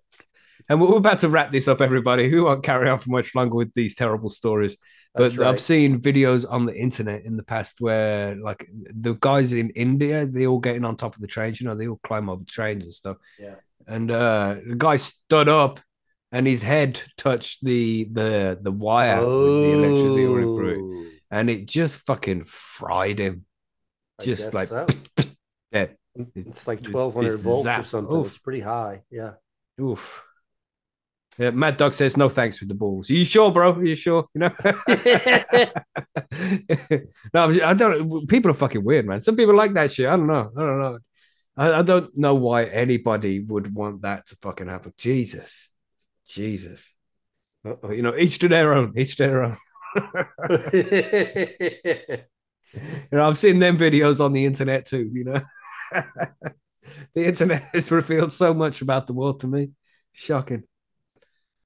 And we're about to wrap this up, everybody. We won't carry on for much longer with these terrible stories. That's but I've seen videos on the internet in the past where, like, the guys in India, they all getting on top of the trains. You know, they all climb over trains and stuff. Yeah. And uh, the guy stood up, and his head touched the the the wire with the electricity running through it, Oh, and it just fucking fried him. I Just like so. dead. it's like Just 1200 volts or something Oof. it's pretty high yeah Oof. Yeah, Mad Dog says no thanks with the balls. Are you sure, bro? Are you sure? You know. no, I don't. People are fucking weird, man. Some people like that shit. I don't know. I don't know. I, I don't know why anybody would want that to fucking happen. Jesus, Jesus. Uh-oh. You know, each to their own. Each to their own. You know, I've seen them videos on the internet too. You know, the internet has revealed so much about the world to me. Shocking.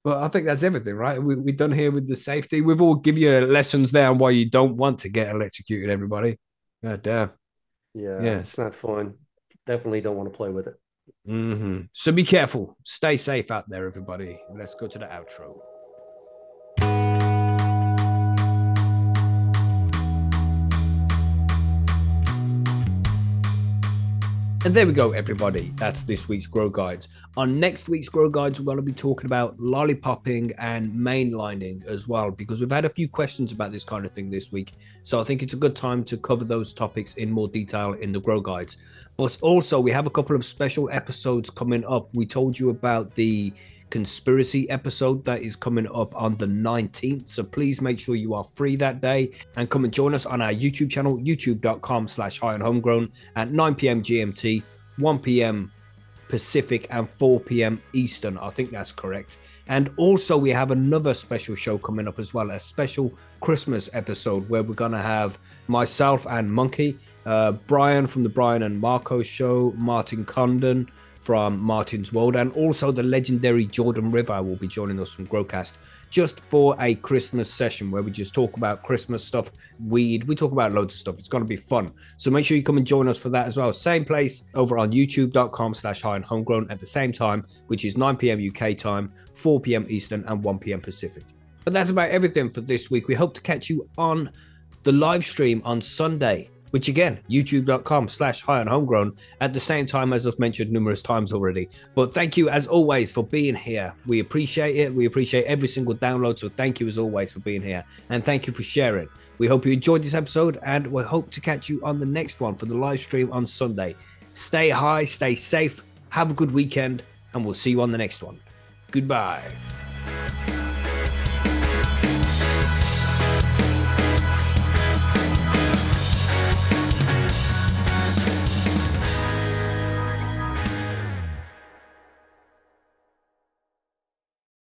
But I think that's everything, right? We, we're done here with the safety. We've all give you lessons there on why you don't want to get electrocuted. Everybody, god damn. yeah Yeah. it's not fun definitely don't want to play with it hmm So be careful. Stay safe out there, everybody. Let's go to the outro. And there we go, everybody. That's this week's Grow Guides. On next week's Grow Guides, we're going to be talking about lollipopping and mainlining as well, because we've had a few questions about this kind of thing this week. So I think it's a good time to cover those topics in more detail in the Grow Guides. But also, we have a couple of special episodes coming up. We told you about the conspiracy episode that is coming up on the 19th. So please make sure you are free that day and come and join us on our YouTube channel, youtube.com slash and homegrown at 9 p.m. GMT, 1 p.m. Pacific and 4 p.m. Eastern. I think that's correct. And also, we have another special show coming up as well, a special Christmas episode where we're going to have myself and Monkey, uh, Brian from the Brian and Marco show, Martin Condon, from Martin's World, and also the legendary Jordan River will be joining us from Growcast just for a Christmas session where we just talk about Christmas stuff, weed, we talk about loads of stuff. It's going to be fun. So make sure you come and join us for that as well. Same place over on youtube.com slash high on homegrown at the same time, which is 9 p.m. UK time, 4 p.m. Eastern, and 1 p.m. Pacific. But that's about everything for this week. We hope to catch you on the live stream on Sunday which again, youtube.com slash high on homegrown at the same time as I've mentioned numerous times already. But thank you as always for being here. We appreciate it. We appreciate every single download. So thank you as always for being here. And thank you for sharing. We hope you enjoyed this episode and we hope to catch you on the next one for the live stream on Sunday. Stay high, stay safe, have a good weekend, and we'll see you on the next one. Goodbye.